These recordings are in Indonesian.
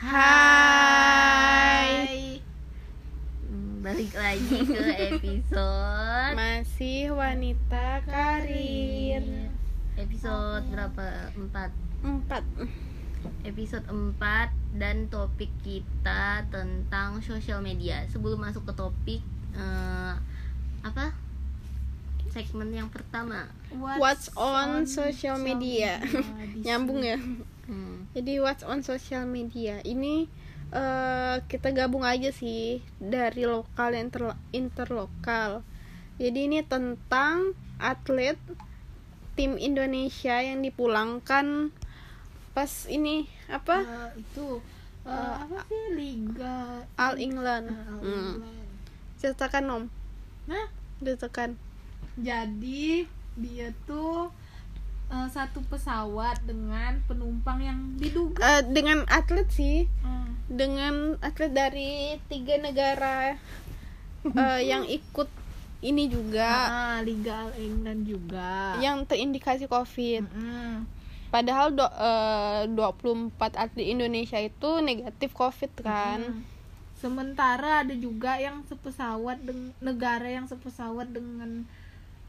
Hai. Hmm, Balik lagi ke episode Masih wanita karir. Episode berapa? 4 Empat. Episode 4 Dan topik kita tentang sosial media Sebelum masuk ke topik eh, Apa? Segmen yang pertama What's on social media? Nyambung ya. Hmm, Jadi what's on social media ini eh, kita gabung aja sih dari lokal dan inter interlokal. Jadi ini tentang atlet tim Indonesia yang dipulangkan pas ini apa Eh, itu eh, apa sih liga All England. eh, All Hmm. England. Ceritakan om, nah ceritakan. jadi dia tuh eh, satu pesawat dengan penumpang yang diduga Eh, dengan atlet sih, Eh, dengan atlet dari tiga negara eh, yang ikut ini juga ah, liga England juga yang terindikasi COVID. Mm-mm. Padahal do, eh, 24 atlet Indonesia itu negatif COVID kan. Mm. sementara ada juga yang sepesawat dengan negara yang sepesawat dengan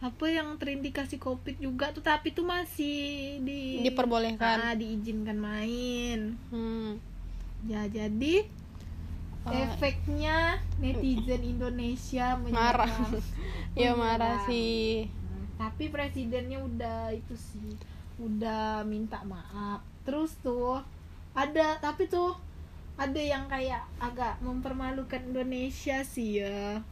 apa yang terindikasi covid juga tuh tapi tuh masih di Diperbolehkan. ah, diizinkan main Hmm. Ya jadi Oh. efeknya netizen Indonesia Marah. Ya marah sih. Tapi presidennya udah itu sih, udah minta maaf. Terus tuh ada tapi tuh ada yang kayak agak mempermalukan Indonesia sih ya.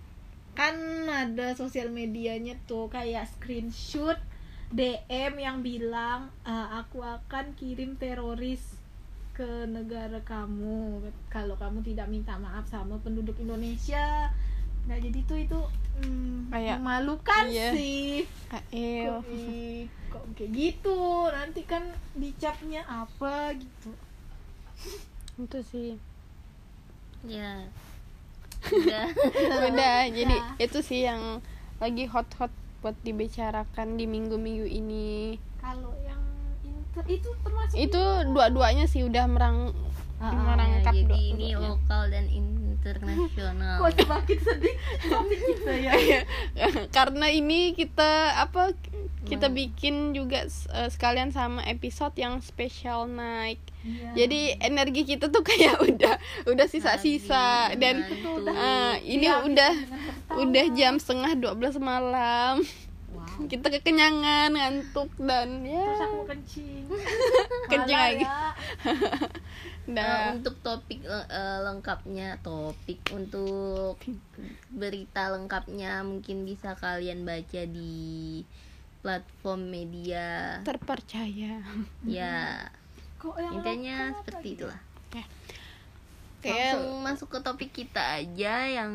Kan ada sosial medianya tuh kayak screenshot DM yang bilang "Eh, aku akan kirim teroris ke negara kamu kalau kamu tidak minta maaf sama penduduk Indonesia. Nah jadi tuh itu hmm, Kayak- memalukan iya. sih. Kok, eh, kok kayak gitu? Nanti kan dicapnya apa gitu. Itu sih. Ya Udah Udah, jadi Ya. itu sih yang lagi hot-hot buat dibicarakan di minggu-minggu ini. Kalau yang inter itu termasuk Itu dua-duanya sih udah merang Ah, ah, merangkap Jadi ini dua-duanya. lokal dan internasional kok semakin sedih topik kita ya. karena ini kita apa kita bikin juga eh, sekalian sama episode yang spesial naik Iya. jadi energi kita tuh kayak udah udah sisa-sisa Habis, dan eh, ini Iya, udah udah jam setengah 12 malam Wow. kita kekenyangan ngantuk dan ya Terus aku kencing. Kencing lagi. ya. Eh, dah untuk topik eh, lengkapnya topik untuk berita lengkapnya mungkin bisa kalian baca di platform media. Terpercaya. Ya. Kok yang intinya seperti itulah. Kayak langsung masuk ke topik kita aja yang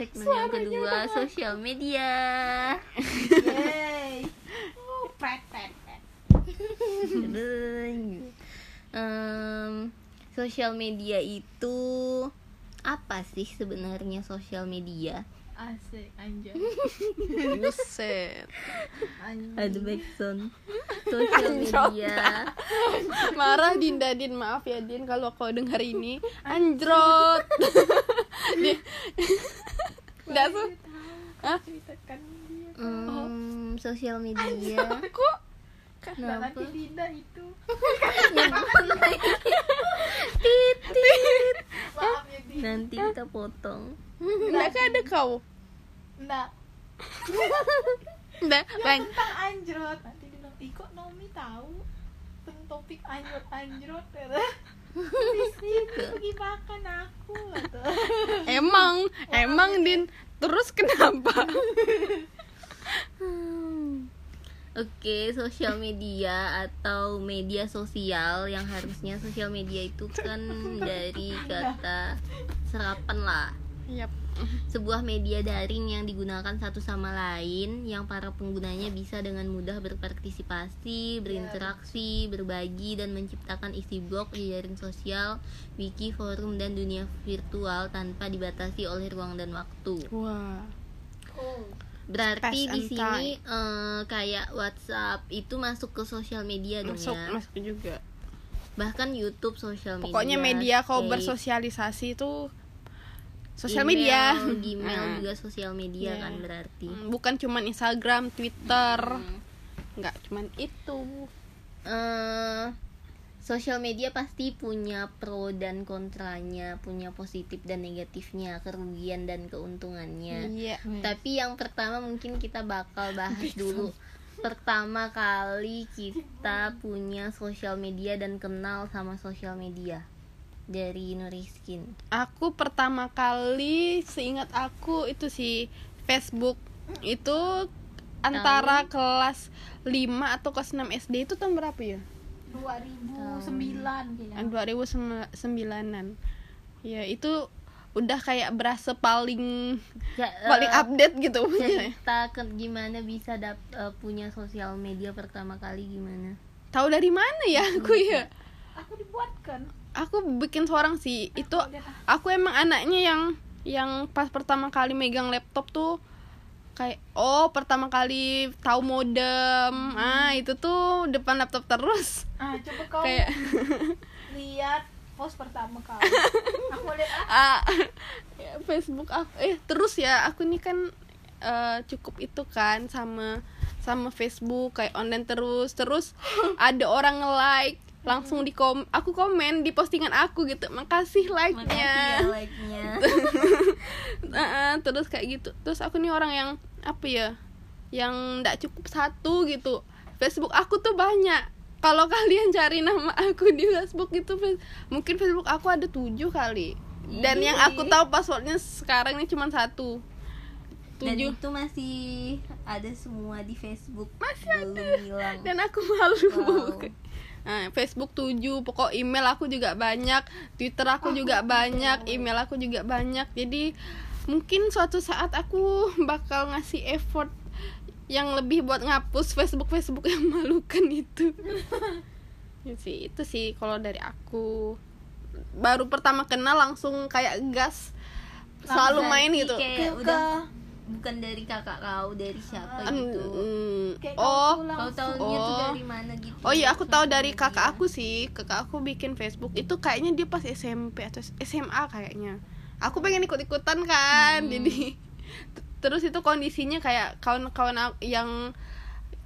segmen yang kedua sosial media. Yeay. Oh, Em, sosial media itu apa sih sebenarnya sosial media? Asik anjay. buset. Anjay. ada backsound sosial media. marah Dinda Din. Maaf ya Din kalau kau dengar ini. Anjrot. Nggak tuh. Hah? Sosial media. Kok Nah, kenapa nanti Dinda itu. titit Maaf ya Dinda. nanti kita potong enggak kan ada kau Enggak. enggak Ya lang tentang anjrot. Nanti dia bilang, "Ih, kok Nomi tahu tentang topik anjrot-anjrot?" kata. Di sini pergi makan aku kata. emang emang Din terus kenapa Oke, sosial media atau media sosial yang harusnya sosial media itu kan dari kata serapan lah. Yap. Sebuah media daring yang digunakan satu sama lain yang para penggunanya bisa dengan mudah berpartisipasi, berinteraksi, berbagi dan menciptakan isi blog, jejaring sosial, wiki, forum dan dunia virtual tanpa dibatasi oleh ruang dan waktu. wah Oh. Berarti di sini eh, kayak WhatsApp itu masuk ke sosial media dong masuk ya. masuk juga. Bahkan YouTube sosial media pokoknya media kau bersosialisasi itu sosial email, media. Gmail Nah, juga sosial media Iya. kan berarti. Mm, bukan cuman Instagram Twitter. Hmm. nggak cuman itu. Eh sosial media pasti punya pro dan kontranya, punya positif dan negatifnya, kerugian dan keuntungannya. iya Tapi yang pertama mungkin kita bakal bahas dulu. Pertama kali kita punya sosial media dan kenal sama sosial media dari Nuriskin. aku pertama kali seingat aku itu sih Facebook itu antara kelas 5 atau kelas 6 SD itu tahun berapa ya? 2009 kayaknya 2009an. Ya itu udah kayak berasa paling Ja, paling update gitu punya. cerita ke gimana bisa dap, eh, punya sosial media pertama kali gimana? Tahu dari mana ya aku ya? aku dibuatkan Aku bikin seorang sih. Itu aku emang anaknya yang yang pas pertama kali megang laptop tuh kayak oh pertama kali tahu modem. Ah itu tuh depan laptop terus. Ah coba kau kayak lihat post pertama kau. Aku lihat ah. Ah ya, Facebook aku eh terus ya aku ini kan eh, cukup itu kan sama sama Facebook kayak online terus. Terus ada orang nge-like langsung di kom aku komen di postingan aku gitu. Makasih Makasih like-nya ya like-nya. Heeh, terus kayak gitu. Terus aku nih orang yang apa ya yang ndak cukup satu gitu. Facebook aku tuh banyak. Kalau kalian cari nama aku di Facebook itu Face- mungkin Facebook aku ada tujuh kali. Dan yang aku tahu passwordnya sekarang ini cuma satu. Dan tujuh. itu masih ada semua di Facebook. Masih Belum hilang. dan aku malu. Wow. Nah, Facebook 7, pokok email aku juga banyak, Twitter aku juga banyak, email aku juga banyak. Jadi mungkin suatu saat aku bakal ngasih effort yang lebih buat ngapus Facebook Facebook yang malukan itu. ya sih, itu sih kalau dari aku. Baru pertama kenal langsung kayak gas selalu main gitu. Kayak udah bukan dari kakak kau, dari siapa Mm, gitu. mm, kayak oh, kau tahunya tuh Oh. dari mana gitu? Oh iya aku tahu sosial dari kakak aku sih Kakak aku bikin Facebook Itu kayaknya dia pas SMP atau SMA kayaknya Aku pengen ikut-ikutan kan Hmm. Jadi Terus itu kondisinya kayak Kawan-kawan aku- yang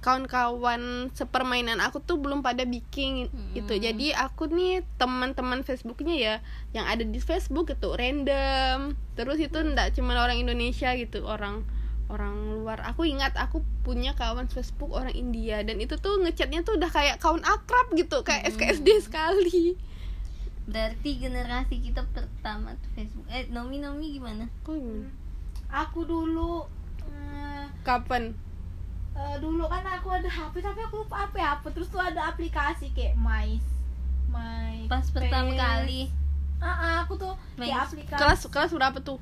Kawan-kawan sepermainan aku tuh belum pada bikin Hmm. gitu Jadi aku nih teman-teman Facebooknya ya Yang ada di Facebook itu random Terus itu ndak cuma orang Indonesia gitu Orang orang luar aku ingat aku punya kawan Facebook orang India dan itu tuh ngechatnya tuh udah kayak kawan akrab gitu kayak Hmm. SKSD sekali Berarti generasi kita pertama tuh Facebook. Eh, Nomi Nomi gimana? Kok gimana? aku dulu eh, kapan eh, dulu kan aku ada HP tapi aku lupa apa ya apa. Terus tuh ada aplikasi kayak My My Pas pertama Space. kali. ah ah, aku tuh My kayak aplikasi kelas kelas berapa tuh?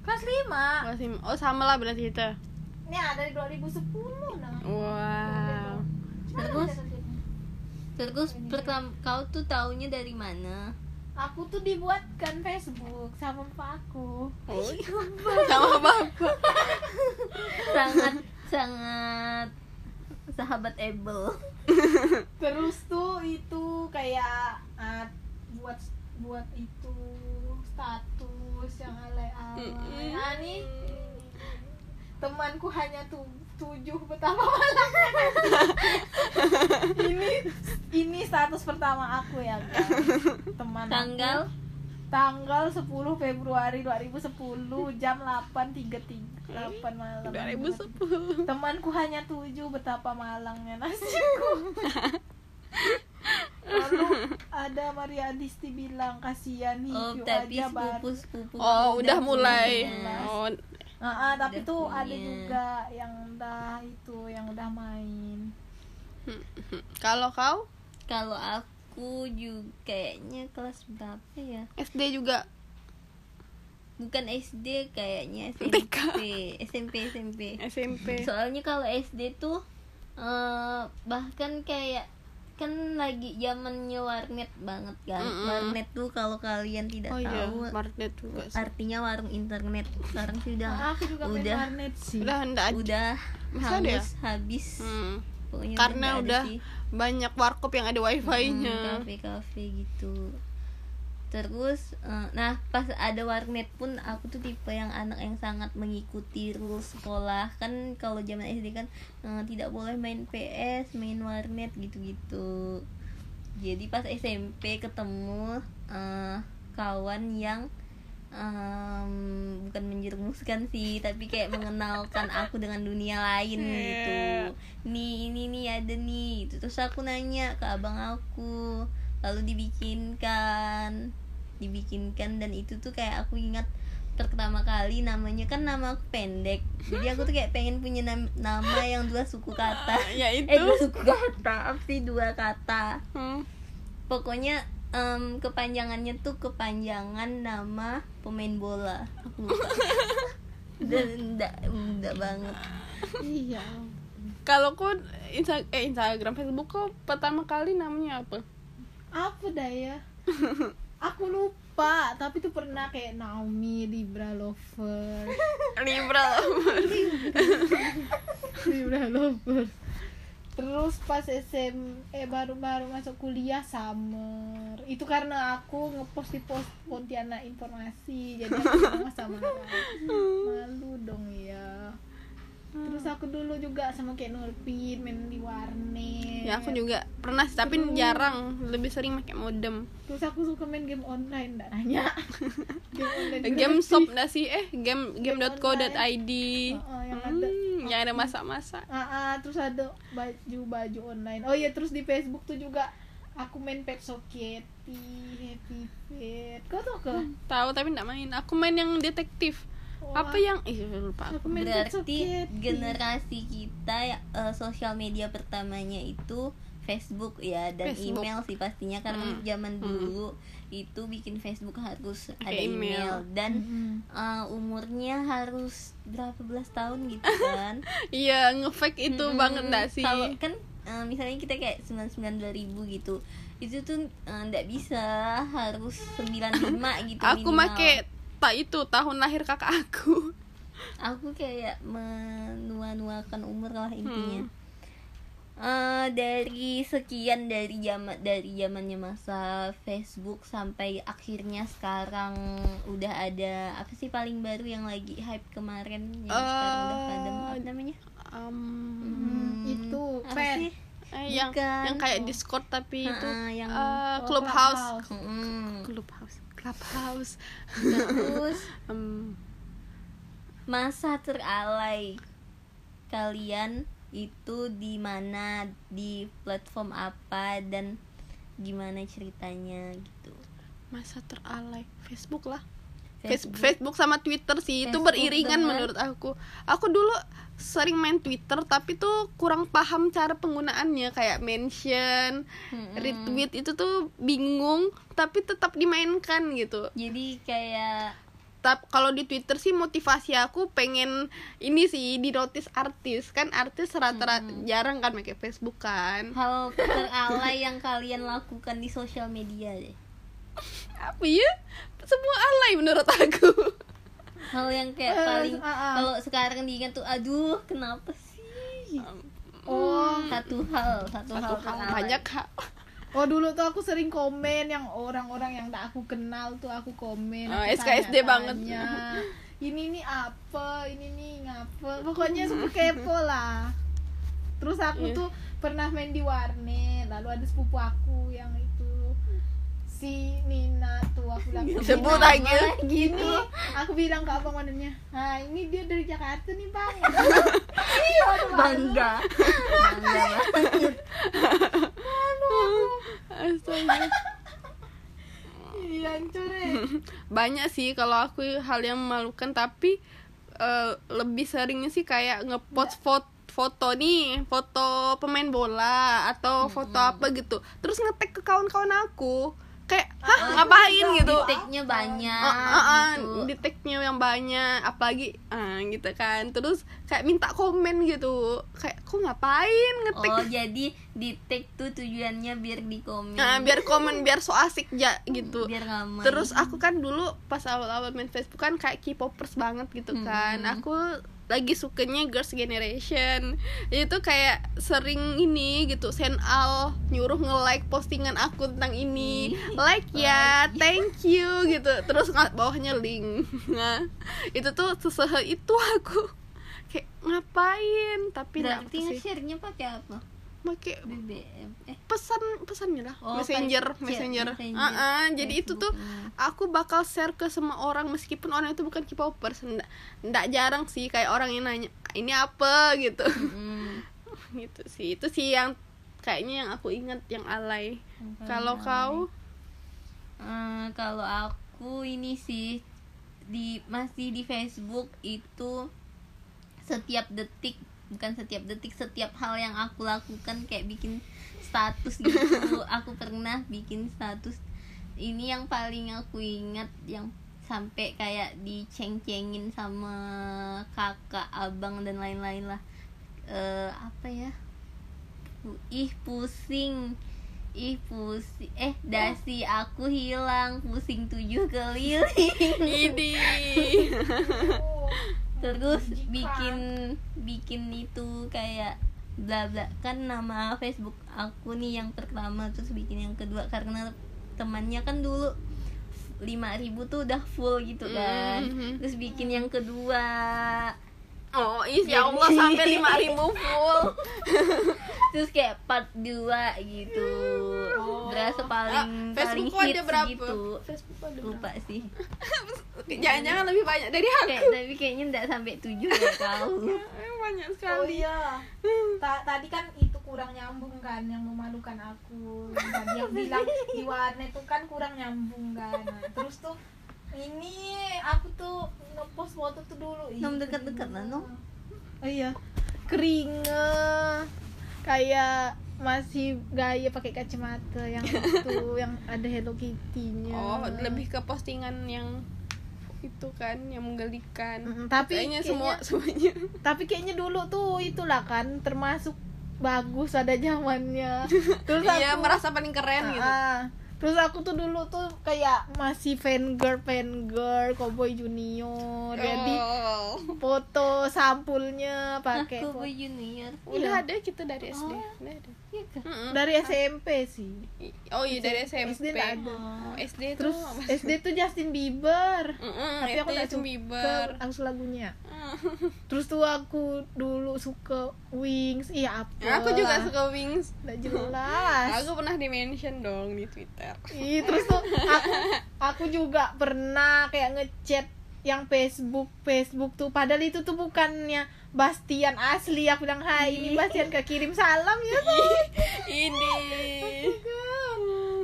Kelas 5 kelas lima. oh sama lah berarti kita. Ini ada dari 2010 nah wow. Terus? terus pertama kau tuh taunya dari mana? aku tuh dibuatkan Facebook sama bapak aku oh, sama bapak Sangat sangat sahabat Able. terus tuh itu kayak ah, buat buat itu status yang alay-alay Mm-mm. nah nih temanku hanya tuh tujuh betapa malangnya ini ini status pertama aku ya guys teman aku. Tanggal tanggal 10 Februari 2010 jam 8.33 8 malam. 2010 temanku hanya tujuh betapa malangnya nasibku lalu ada Maria Adisti bilang kasihan Oh, Hikyu tapi aja baru. sepupu-sepupu oh udah mulai. punya. oh Ah, ah, tapi Udah tuh punya. ada juga yang udah itu yang udah main. Kalau kau? Kalau aku juga kayaknya kelas berapa ya? SD juga Bukan SD kayaknya TK. SMP SMP SMP. SMP Soalnya kalau SD tuh eh, bahkan kayak kan lagi zamannya warnet banget kan. Mm-mm. Warnet tuh kalau kalian tidak oh iya tahu warnet juga sih. artinya warung internet. Sekarang sih udah Ah, aku juga udah warnet sih udah udah ada ya? habis. hmm. pokoknya Karena udah sih. Banyak warkop yang ada wifi-nya. Hmm, kafe-kafe gitu. Terus eh, nah pas ada warnet pun aku tuh tipe yang anak yang sangat mengikuti rules sekolah. Kan kalau zaman SD kan eh, tidak boleh main PS main warnet gitu-gitu. Jadi pas SMP ketemu eh, kawan yang em, bukan menjerumuskan sih tapi kayak mengenalkan aku dengan dunia lain gitu. Nih ini nih ada nih terus aku nanya ke abang aku lalu dibikinkan dibikinkan dan itu tuh kayak aku ingat pertama kali namanya kan nama aku pendek. Jadi aku tuh kayak pengen punya nam- nama yang dua suku kata. Ya itu. eh dua suku kata apa sih dua kata? Hmm. pokoknya em, kepanjangannya tuh kepanjangan nama pemain bola. Aku lupa dan enggak enggak banget. Iya. Kalau kau Insta eh Instagram Facebook kau pertama kali namanya apa? Apa dah ya? Aku lupa tapi tuh pernah kayak Naomi Libra Lover. Libra Libra Lover terus pas SM eh baru-baru masuk kuliah Summer. Itu karena aku ngepost di post Pontianak informasi. Jadi aku sama sama malu dong ya terus aku dulu juga sama kayak Nurpin main di warnet. Ya aku juga pernah sih, tapi jarang. Lebih sering pakai modem. Terus aku suka main game online nggak nanya. Game online game shop nggak sih? Eh game game.co.id Heeh, yang ada. Hmm, yang ada masa-masa Ah, ah, terus ada baju-baju online. Oh iya terus di Facebook tuh juga aku main Pet Soketi Happy Pet. Kau tau ke? Tahu tapi nggak main. Aku main yang detektif apa yang ih lupa aku berarti generasi kita ya, eh, sosial media pertamanya itu Facebook ya dan Facebook. email sih pastinya karena Hmm. zaman Hmm. dulu itu bikin Facebook harus ada email. email dan Mm-mm. eh, umurnya harus berapa belas tahun gitu kan iya ngefake itu Mm-mm. banget nggak sih kalau kan eh, misalnya kita kayak 99 ribu gitu itu tuh eh, nggak bisa harus 95 gitu aku minimal. make tak itu tahun lahir kakak aku aku kayak menua-nuakan umur lah intinya Hmm. Eh, dari sekian dari zaman dari zamannya masa Facebook sampai akhirnya sekarang udah ada apa sih paling baru yang lagi hype kemarin yang sekarang udah Eh, padam apa namanya Um, Hmm, itu apa pen sih? eh, yang Bukan. yang kayak Oh. Discord tapi itu Ha-ha, yang Oh, clubhouse Clubhouse. Clubhouse clubhouse. Terus? Em, masa teralai kalian itu di mana? Di platform apa? Dan gimana ceritanya gitu? Masa teralai? Facebook lah Facebook. Facebook, sama Twitter sih itu Facebook beriringan dengan- menurut aku. Aku dulu sering main Twitter tapi tuh kurang paham cara penggunaannya kayak mention, Mm-mm. retweet itu tuh bingung tapi tetap dimainkan gitu. jadi kayak Tapi kalau di Twitter sih motivasi aku pengen ini sih di notice artis kan artis rata-rata jarang kan pakai Facebook kan. hal teralai yang kalian lakukan di sosial media deh Apa ya? Semua alay menurut aku. hal yang kayak Eh, paling ah, ah. kalau sekarang diingat tuh aduh kenapa sih oh satu hal satu, Satu hal hal banyak hal. oh dulu tuh aku sering komen yang orang-orang yang tak aku kenal tuh aku komen Oh, aku SKSD banget. tanya-tanya. ini nih apa ini nih ngapa pokoknya super kepo lah terus aku Iya. tuh pernah main di warnet lalu ada sepupu aku yang si Nina tuh aku bilang Sebut "Nina, lagi. gini. Aku bilang ke abang warnetnya nah ini dia dari Jakarta nih bang. Iya bangga bangga. Astaga. iya hancur ya. Banyak sih kalau aku hal yang memalukan tapi eh, lebih seringnya sih kayak ngepost foto foto nih foto pemain bola atau foto apa gitu. Terus ngetek ke kawan-kawan aku kayak hah ngapain? gitu. Titiknya banyak Oh, ah, ah, gitu. di tag-nya yang banyak apalagi ah gitu kan. Terus kayak minta komen gitu kayak kok ngapain ngetek Oh jadi di tag tuh tujuannya biar di komen. Nah, biar komen biar so asik ya gitu. Biar ramai terus aku kan dulu pas awal-awal main Facebook kan kayak K-popers banget gitu kan. Hmm. aku lagi sukanya Girls Generation. Itu kayak sering ini gitu Senal nyuruh nge-like postingan aku tentang ini. Like ya thank you gitu. Terus bawahnya link. Nah itu tuh sesehe itu aku. Kayak ngapain? Tapi berarti sih. nge-share-nya pakai apa pakai BBM eh. pesan pesannya lah. Oh, messenger pakai messenger, Messenger. Ah, ah, jadi itu tuh aku bakal share ke semua orang meskipun orang itu bukan K-popers. Nggak nggak jarang sih kayak orang yang nanya ini apa? gitu. Mm. gitu sih. Itu sih yang kayaknya yang aku ingat yang alay. Kalau kau? Eh, kalau aku ini sih di masih di Facebook itu setiap detik bukan setiap detik setiap hal yang aku lakukan kayak bikin status gitu. Aku pernah bikin status. Ini yang paling aku ingat yang sampai kayak diceng-cengin sama kakak abang dan lain-lain lah. Eh, apa ya? Ih pusing. Ih pusing eh dasi aku hilang. Pusing tujuh keliling. Ini terus bikin bikin itu kayak bla bla kan nama Facebook aku nih yang pertama terus bikin yang kedua karena temannya kan dulu 5000 tuh udah full gitu kan. Mhm. terus bikin yang kedua oh ih ya Allah sampai 5000 full. Terus kayak part 2 gitu. Berasa paling Ah, paling Facebookku ada hits berapa? gitu. Facebook ada lupa sih. Jangan-jangan lebih banyak dari aku. Kayak tapi kayaknya enggak sampai 7 ya kau banyak Oh sekali iya. Ta- tadi kan itu kurang nyambung kan yang memalukan aku. Yang Tadi yang bilang di warnet itu kan kurang nyambung kan. Nah, terus tuh ini aku tuh ngepost foto tuh dulu. Nom, dekat-dekat lah, Nom. Oh iya. Keringet kayak masih gaya pakai kacamata yang itu yang ada Hello Kitty-nya. oh lebih ke postingan yang itu kan yang menggelikan Mm, tapi kayaknya kayaknya- semua semuanya tapi kayaknya dulu tuh itulah kan termasuk bagus ada zamannya terus iya aku merasa paling keren gitu Ah, terus aku tuh dulu tuh kayak masih fan girl fan girl cowboy junior jadi oh. foto sampulnya pakai aku foto- boy junior. Udah ada kita dari SD Oh. udah ada Iya dari SMP sih. Oh iya dari SMP SD ada. oh, SD terus tuh SD tuh Justin Bieber. Mm-mm, tapi aku SD nggak suka Bieber. langsung lagunya. Mm. terus tuh aku dulu suka Wings. Iya apa? Aku juga suka Wings. Nggak jelas. Aku pernah di mention dong di Twitter. Ih, terus tuh aku aku juga pernah kayak ngechat yang Facebook Facebook tuh. Padahal itu tuh bukannya Bastian asli aku bilang hai ini Bastian kekirim salam ya tuh ini.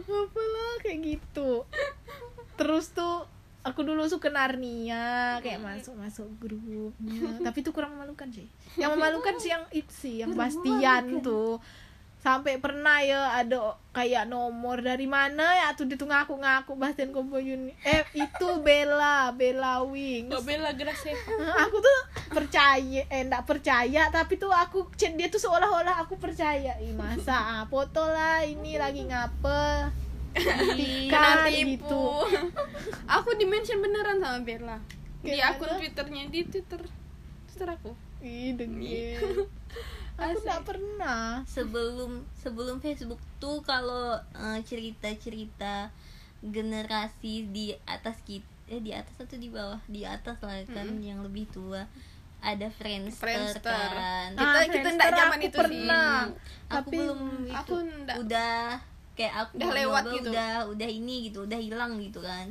Apalah kayak gitu. Terus tuh aku dulu suka Narnia kayak masuk masuk grupnya. Tapi itu kurang memalukan sih. Yang memalukan sih yang itu sih yang Bastian tuh sampai pernah ya ada kayak nomor dari mana ya tuh itu ngaku-ngaku Bastian Kompoyun eh itu Bella Bella Wings. Mbak Bella Gracia aku tuh percaya eh enggak percaya tapi tuh aku chat dia tuh seolah-olah aku percaya. Ih, masa foto lah ini lagi ngapa? Kena kan tipu gitu. Aku di mention beneran sama Bella. Di akun twitternya di twitter. Twitter aku. Ih, dengil. Aku Asli. enggak pernah sebelum sebelum Facebook tuh kalau eh, cerita-cerita generasi di atas kita eh di atas atau di bawah di atas lah kan yang lebih tua ada Friendster, Friendster. kan Kita- Ah, kita zaman aku itu sih. pernah. aku Tapi belum itu aku ndak. udah kayak aku Udah lewat gitu. udah udah ini gitu udah hilang gitu kan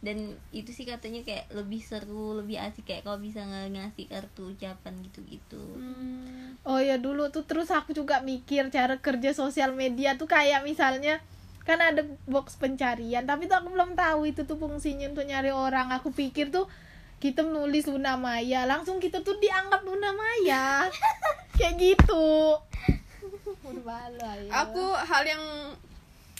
dan itu sih katanya kayak lebih seru lebih asik kayak kalau bisa ngasih kartu ucapan gitu-gitu Hmm. oh ya dulu tuh terus aku juga mikir cara kerja sosial media tuh kayak misalnya kan ada box pencarian tapi tuh aku belum tahu itu tuh fungsinya untuk nyari orang aku pikir tuh kita menulis Luna Maya langsung kita tuh dianggap Luna Maya kayak gitu ya. aku hal yang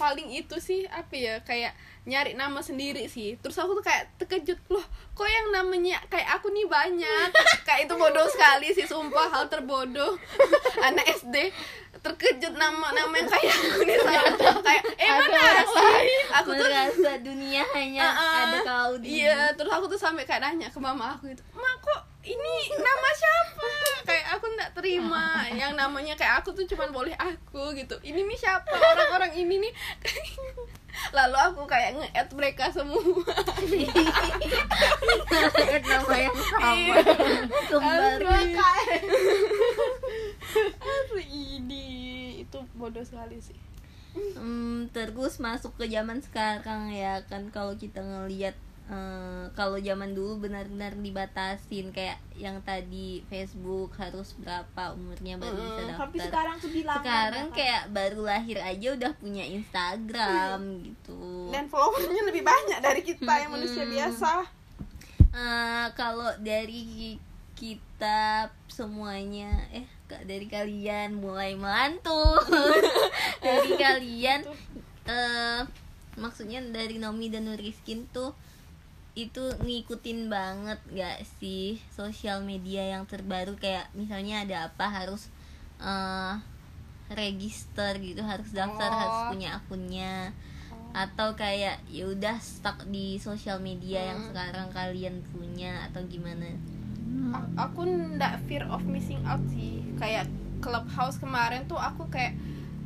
paling itu sih apa ya kayak nyari nama sendiri sih. Terus aku tuh kayak terkejut loh kok yang namanya kayak aku nih banyak. Kayak itu bodoh sekali sih sumpah hal terbodoh. Anak SD terkejut nama nama yang kayak aku nih sama kayak eh Ada mana sih aku tuh merasa dunia hanya Ah, ah. ada kau di iya terus aku tuh sampai kayak nanya ke mama aku itu ma kok ini nama siapa? Kayak aku nggak terima. Yang namanya kayak aku tuh cuman boleh aku gitu. Ini nih siapa? Orang-orang ini nih. Lalu aku kayak nge-add mereka semua. Nama yang sama. Iya. Asli, ini. Itu bodoh sekali sih. Hmm, terus masuk ke zaman sekarang ya kan kalau kita ngelihat eh, kalau zaman dulu benar-benar dibatasin kayak yang tadi Facebook harus berapa umurnya baru bisa daftar. tapi sekarang tuh dilarang sekarang kan? kayak baru lahir aja udah punya Instagram gitu. Dan followernya lebih banyak dari kita yang manusia biasa. Eh, kalau dari kita semuanya eh kak dari kalian mulai melantur. Dari kalian eh maksudnya dari Nomi dan Nuriskin tuh itu ngikutin banget gak sih sosial media yang terbaru? Kayak misalnya ada apa harus eh register gitu harus daftar Oh. harus punya akunnya. Atau kayak ya udah stuck di sosial media yang Hmm. sekarang kalian punya atau gimana? A- aku ndak fear of missing out sih. Kayak clubhouse kemarin tuh aku kayak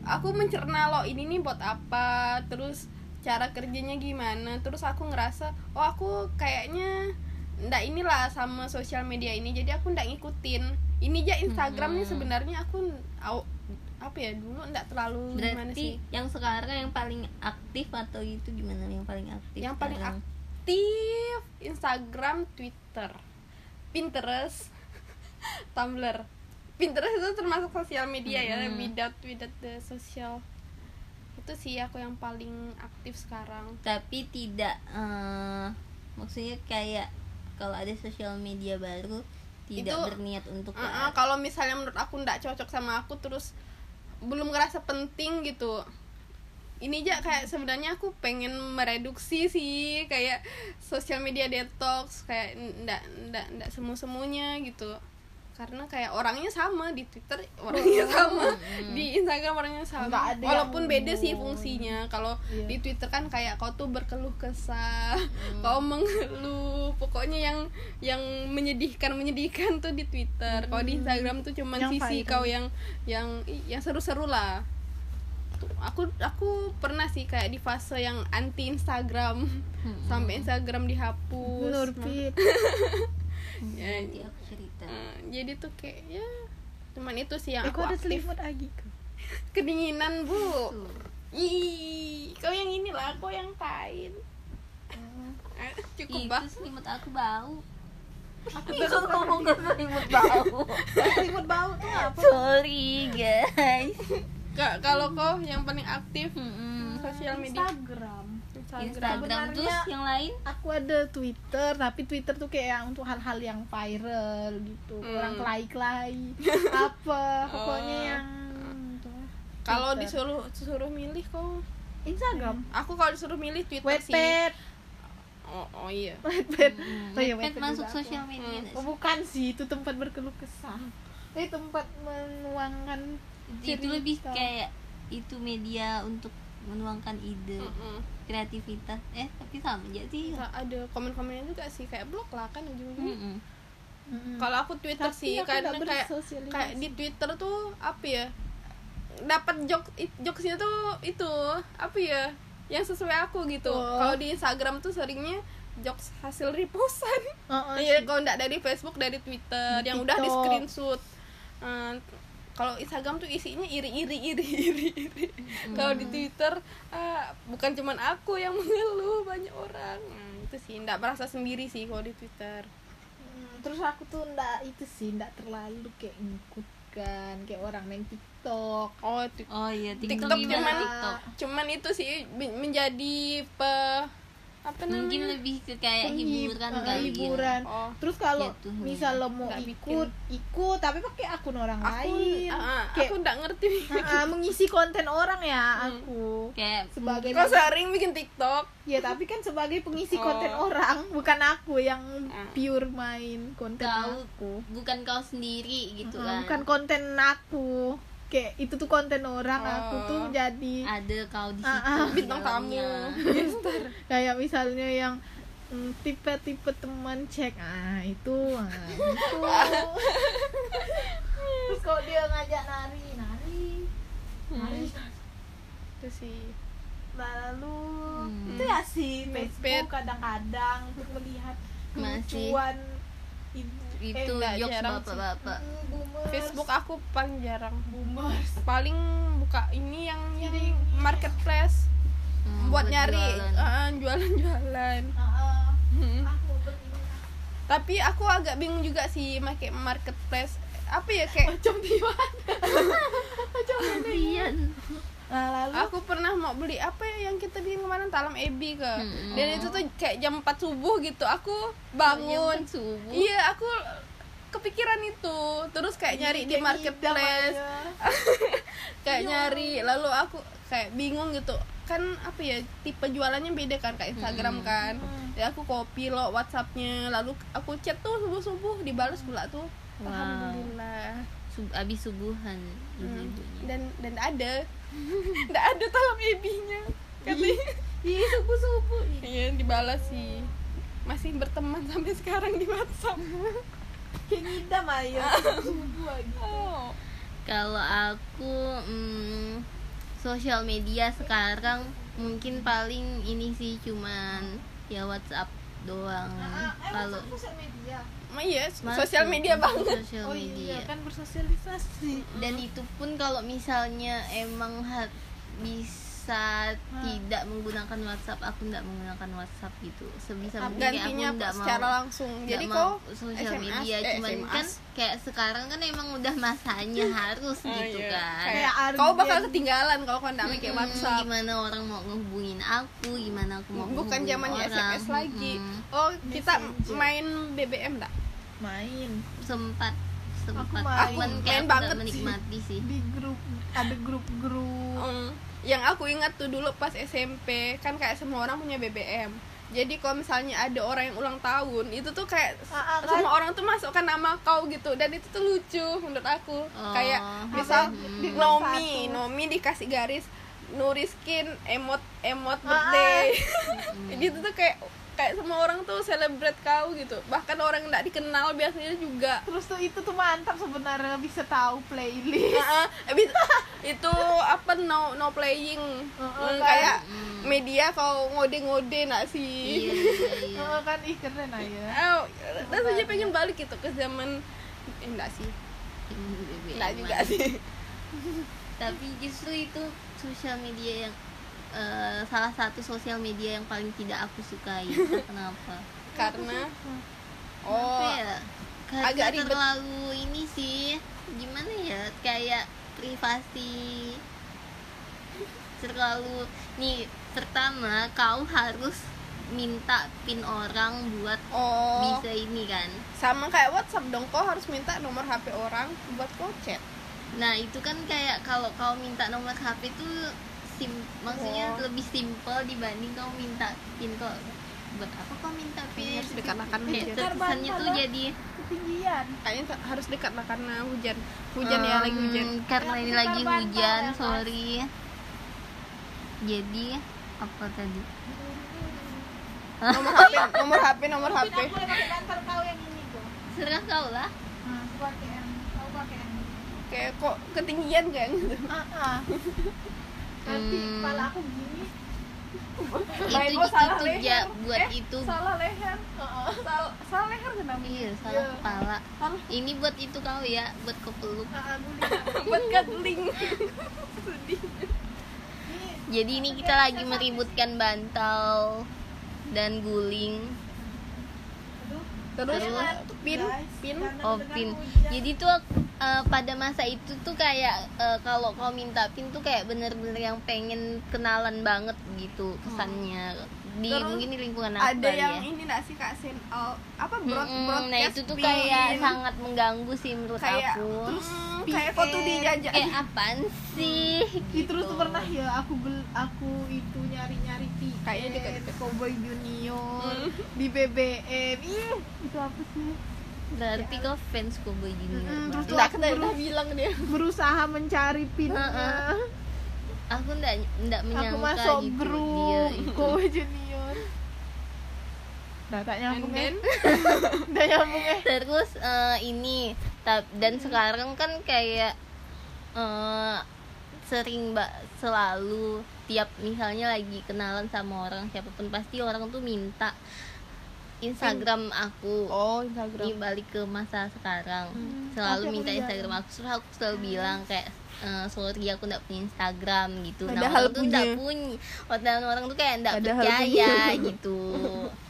aku mencerna loh ini nih buat apa? Terus cara kerjanya gimana terus aku ngerasa oh aku kayaknya ndak inilah sama sosial media ini jadi aku ndak ngikutin ini aja Instagram nih Hmm. sebenarnya aku apa ya dulu ndak terlalu gimana berarti sih yang sekarang yang paling aktif atau itu gimana yang paling aktif Yang paling sekarang? aktif Instagram, Twitter, Pinterest, Tumblr. Pinterest itu termasuk sosial media ya, Mm-mm. without without the social. Itu sih aku yang paling aktif sekarang. tapi tidak eh, maksudnya kayak kalau ada sosial media baru tidak Itu- berniat untuk Uh-uh, kalau misalnya menurut aku ndak cocok sama aku terus belum ngerasa penting gitu. Ini aja kayak sebenarnya aku pengen mereduksi sih kayak sosial media detox kayak ndak ndak ndak semu semuanya gitu karena kayak orangnya sama di Twitter orangnya sama. Di Instagram orangnya sama. Walaupun yang- beda sih fungsinya. Kalau Iya. di Twitter kan kayak kau tuh berkeluh kesah kau mengeluh. Pokoknya yang yang menyedihkan menyedihkan tuh di Twitter. Kalau di Instagram tuh cuman Yang sisi kau yang yang yang seru-seru lah. Aku aku pernah sih kayak di fase yang anti Instagram. Sampai Instagram dihapus. Nurpit Ya, aku Eh, jadi tuh kayak ya cuman itu sih yang aku kok ada aktif. selimut lagi kok? kedinginan bu. Ih kau yang inilah kau yang kain Eh, cukup itu bah selimut aku bau. Aku kok ngomong ke selimut bau. Selimut bau tuh apa? sorry guys. Ka- kalau kau yang paling aktif Mm-mm. sosial media? Instagram. Instagram, Instagram terus yang lain Aku ada Twitter, tapi Twitter tuh kayak yang untuk hal-hal yang viral gitu. Hmm. Orang kelai-kelai. apa? Pokoknya Oh. yang itu. kalau disuruh disuruh milih kau Instagram. aku kalau disuruh milih Twitter sih Wattpad. oh, oh iya Wattpad. Hmm, Oh iya, Wattpad masuk sosial media Hmm. Oh, sih? bukan sih, itu tempat berkeluh kesah. Ini tempat menuangkan itu lebih kayak itu media untuk menuangkan ide Mm-mm. Kreativitas eh tapi sama aja sih Bisa ada komen-komennya juga sih kayak blog lah kan ujung-ujungnya Mm-mm. Mm-mm. kalau aku Twitter Tapi sih aku karena kayak kayak di Twitter tuh apa ya dapat jok jokesnya tuh itu apa ya yang sesuai aku gitu Oh. kalau di Instagram tuh seringnya jokes hasil repostan Oh, oh, Iya, sih. kalau nggak dari Facebook dari Twitter Di yang udah di screenshot. Eh, kalau Instagram tuh isinya iri iri iri iri iri. Kalau di Twitter ah, bukan cuman aku yang mengeluh banyak orang. Nah, itu sih nggak merasa sendiri sih kalau di Twitter. Hmm, terus aku tuh ndak itu sih ndak terlalu kayak ngikut kan kayak orang main TikTok Oh, oh iya TikTok TikTok, gimana cuman TikTok cuman itu sih menjadi pe apa namanya? mungkin lebih ke kayak Penghib- hiburan eh, kali ya. hiburan Oh, terus kalau Jatuhnya. misalnya mau Nggak ikut ikut tapi pakai akun orang aku lain ah, kayak aku nggak ngerti. ah, ah, mengisi konten orang ya Hmm. aku kayak sebagai Kau sering bikin TikTok? ya tapi kan sebagai pengisi Oh. konten orang bukan aku yang pure main konten Kau aku bukan kau sendiri gitu Ah, kan bukan konten aku kayak itu tuh konten orang aku Oh. tuh jadi ada kau di situ Ah, ah. di Bintang tamu. kayak misalnya yang Hmm, tipe-tipe teman cek ah itu ah, itu terus kalau dia ngajak nari nari nari itu sih lalu Hmm. itu ya sih. Facebook kadang-kadang untuk melihat kelucuan ibu itu enggak, jokes jarang sih. bapak-bapak Mm, boomers Facebook aku paling jarang boomers paling buka ini yang Jadi- marketplace Hmm, buat nyari jualan. ah, jualan-jualan Ah, ah. Hmm. tapi aku agak bingung juga sih pakai marketplace apa ya kayak macam di mana macam. Nah lalu? Aku pernah mau beli apa ya yang kita bikin kemarin? Talam ebi ke. Mm-mm. dan itu tuh kayak jam 4 subuh gitu. Aku bangun. Jam subuh? Iya aku kepikiran itu. Terus kayak nyari di marketplace. kayak Iya. nyari. Lalu aku kayak bingung gitu. Kan apa ya tipe jualannya beda kan kayak Instagram kan. Ya aku copy lo WhatsAppnya. Lalu aku chat tuh subuh subuh dibalas pula tuh. Wow. alhamdulillah. Sub- abis subuhan Hmm. ibu-ibunya dan dan ada. Nggak ada talam ebinya katanya. Iya subuh subuh iya dibalas sih. Masih berteman sampai sekarang di WhatsApp. Kayak ngidam aja subuh aja. Oh. kalau aku hmm, sosial media sekarang mungkin paling ini sih cuman ya WhatsApp doang. Ah, ah, eh, kalau media Ma iya sosial media banget. Sosial oh media. iya kan bersosialisasi. Dan itu pun kalau misalnya emang ha- bisa tidak menggunakan WhatsApp aku nggak menggunakan WhatsApp gitu. Sebisa mungkin aku nggak mau secara langsung jadi mau kok sosial SMS, media. eh, cuman SMS. kan kayak sekarang kan emang udah masanya harus Oh, gitu iya. kan. Kayak kau bakal ketinggalan kalau kau nggak pakai Mm-mm, WhatsApp. gimana orang mau ngehubungin aku gimana aku mau bukan ngehubungin zamannya. SMS lagi. Mm-mm. oh kita Messenger. main BBM tak main. Sempat Aku aku, main. Main aku banget nggak sih. menikmati sih di grup ada grup-grup Mm. yang aku ingat tuh dulu pas SMP kan kayak semua orang punya BBM jadi kalau misalnya ada orang yang ulang tahun itu tuh kayak Ah, ah, kan? semua orang tuh masukkan nama kau gitu dan itu tuh lucu menurut aku Oh. kayak misal Hmm. Di- Nomi satu. Nomi dikasih garis Nuriskin emot emot Ah, birthday Mm. gitu tuh kayak kayak semua orang tuh celebrate kau gitu. Bahkan orang nggak dikenal biasanya juga. Terus tuh itu tuh mantap sebenarnya bisa tahu playlist. Heeh, habis itu apa no no playing. Heeh, Hmm, kan? kayak Mm. media kau ngode-ngode nak iya sih? Iya iya Oh, kan ih keren aja oh, rasanya pengen balik gitu ke zaman eh, enggak sih. Enggak juga aja. sih. Tapi justru itu sosial media yang eh, salah satu sosial media yang paling tidak aku sukai. Kenapa. Karena? Oh. Ya? Karena agak ribet. terlalu ini sih. Gimana ya? Kayak privasi. Terlalu nih pertama kau harus minta pin orang buat oh. bisa ini kan? Sama kayak WhatsApp dong. Kau harus minta nomor HP orang buat kau chat nah itu kan kayak kalau kau minta nomor HP itu sim maksudnya Oh. lebih simple dibanding kau minta pin kok buat apa kau minta pin? Harus dikarenakan kayak hujan. terkesannya tuh jadi ketinggian. Kayaknya harus dekat lah karena hujan. Hujan ya lagi hujan. karena ini lagi bantal hujan ya, sorry. Jadi apa tadi? Nomor HP nomor HP nomor HP aku boleh pakai bantal kau yang ini tuh serah kau lah. Aku pakai yang kau pakai yang ini. Kayak kok ketinggian kan? Ah ah nanti Hmm. kepala aku gini itu oh, salah itu leher. ja, buat Eh, itu. salah leher. Heeh. salah salah leher kenapa iya salah Iya. kepala. Salah. Ini buat itu kau ya buat kau peluk. Ah, ah, guling. buat sedih. Ini jadi ini kita lagi meributkan bantal dan guling terus? Pin? Pin? oh pin. Jadi tuh eh, pada masa itu tuh kayak eh, kalau kau minta pin tuh kayak bener-bener yang pengen kenalan banget gitu kesannya di Terus mungkin di lingkungan aku ada yang ya ini nggak sih kak sen oh, apa broad Mm-mm, broadcast nah itu tuh pin. kayak sangat mengganggu sih menurut kayak aku terus kayak kok tuh dijajak kayak apaan sih Ih, terus gitu. pernah ya aku bel aku itu nyari nyari tiket Kayaknya deket-deket. Cowboy Junior Hmm. di BBM ih itu apa sih berarti kau fans Cowboy Junior banget. terus aku udah bilang dia berusaha mencari pinnya. Aku ndak ndak aku menyangka masuk gitu grup dia itu Junior Nah, tak nyambung ya. then Udah nyambung ya. terus eh, ini ta- dan sekarang kan kayak eh, sering mbak selalu tiap misalnya lagi kenalan sama orang siapa pun pasti orang tuh minta Instagram aku. Oh ini Instagram balik ke masa sekarang. Hmm, selalu minta. Instagram aku. Terus aku selalu bilang kayak eh, sorry aku nggak punya Instagram gitu. Nah orang tuh nggak punya. punya. Dan orang tuh kayak nggak percaya punya. gitu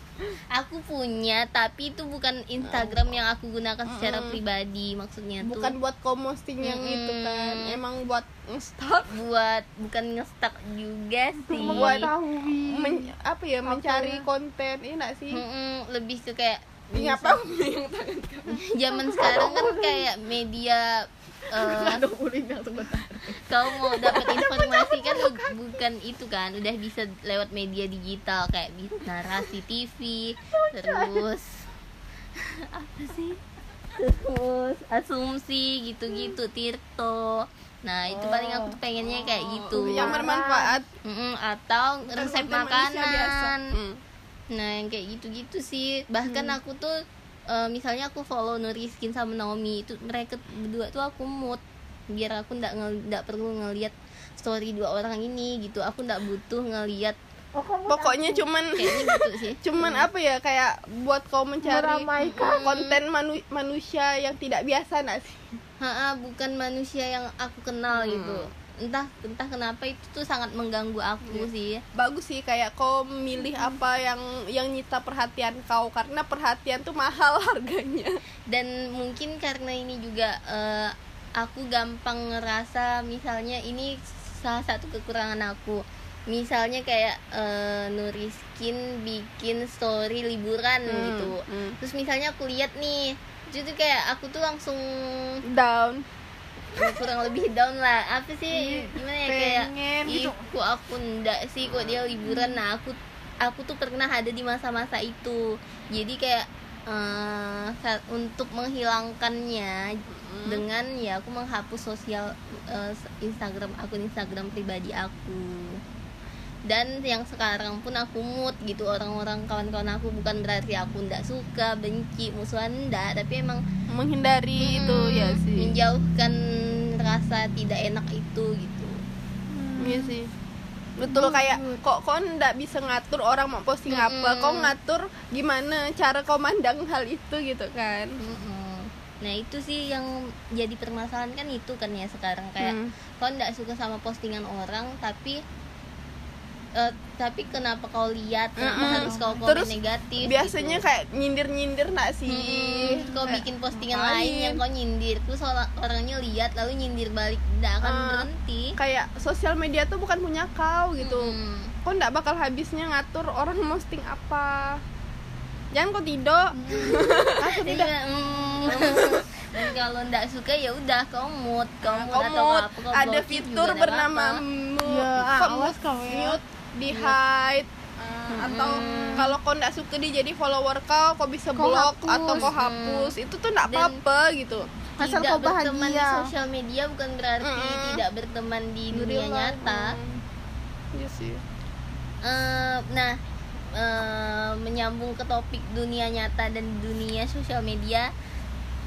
aku punya tapi itu bukan Instagram yang aku gunakan secara Mm-mm. pribadi maksudnya tuh. Bukan buat komposting yang itu kan emang buat nge-stalk. Buat bukan ngestak juga sih. Buat- Mengetahui. men- apa ya Apa mencari ya? konten ini enggak sih? Mm-mm, lebih ke kayak ini apa yang tangan kamu zaman sekarang kan kayak media eh, ada ulin yang sebentar. kau mau dapat informasi kan bukan itu kan udah bisa lewat media digital kayak narasi TV terus apa sih? Terus asumsi gitu-gitu Tirto. Nah itu paling aku tuh pengennya kayak gitu. Yang bermanfaat. Mm-mm, atau resep makanan. Hmm. nah yang kayak gitu-gitu sih. Bahkan aku tuh eh, misalnya aku follow Nuriskin sama Naomi itu mereka berdua tuh aku mood. Biar aku ndak ndak perlu ngelihat story dua orang ini gitu. Aku ndak butuh ngelihat Oh, pokoknya cuman kayaknya gitu sih. cuman apa ya kayak buat kau mencari Meramaikan. konten manu- manusia yang tidak biasa nggak sih? Ha, bukan manusia yang aku kenal Hmm. gitu entah entah kenapa itu tuh sangat mengganggu aku sih. Bagus sih kayak kau milih apa yang yang nyita perhatian kau karena perhatian tuh mahal harganya. Dan mungkin karena ini juga eh, aku gampang ngerasa misalnya ini salah satu kekurangan aku. Misalnya kayak eh, Nuriskin bikin story liburan Hmm, gitu. hmm. terus misalnya aku lihat nih itu tuh kayak aku tuh langsung down kurang lebih down lah. Apa sih? Gimana ya kayak gitu. aku ndak sih kok dia liburan. Nah aku aku tuh pernah ada di masa-masa itu. Jadi kayak saat- untuk menghilangkannya dengan ya aku menghapus sosial eh, Instagram akun Instagram pribadi aku dan yang sekarang pun aku mood gitu orang-orang kawan-kawan aku bukan berarti aku ndak suka benci musuhan ndak tapi emang menghindari itu Hmm, ya sih menjauhkan rasa tidak enak itu gitu Iya sih betul kayak kok kau ndak bisa ngatur orang mau posting apa Mm-mm. kau ngatur gimana cara kau mandang hal itu gitu kan Mm-mm. nah itu sih yang jadi permasalahan kan itu kan ya sekarang kayak Hmm. kau ndak suka sama postingan orang tapi eh, tapi kenapa kau lihat kenapa Mm-mm. harus kau komen Terus negatif biasanya gitu. kayak nyindir-nyindir nak sih. Terus kau Kayak, bikin postingan ngapain? lain yang kau nyindir terus orang orangnya lihat lalu nyindir balik tidak akan Ah. berhenti kayak sosial media tuh bukan punya kau gitu Mm-mm. kau ndak bakal habisnya ngatur orang posting apa jangan kau tidak Aku tidak Iya, mm. Dan kalau ndak suka ya udah kau mood, kau mood kau atau mood apa, kau ada fitur bernama mute Ya, kau awas kau ya. mute di hide Uh, atau kalau kau ndak suka dia jadi follower kau kau bisa Kau blok hapus. atau kau Hmm. hapus itu tuh Dan- apa-apa gitu Asal tidak kau berteman di bahagia. sosial media bukan berarti Mm-mm. tidak berteman di dunia nyata. iya sih Eh, nah, eh, menyambung ke topik dunia nyata dan dunia sosial media,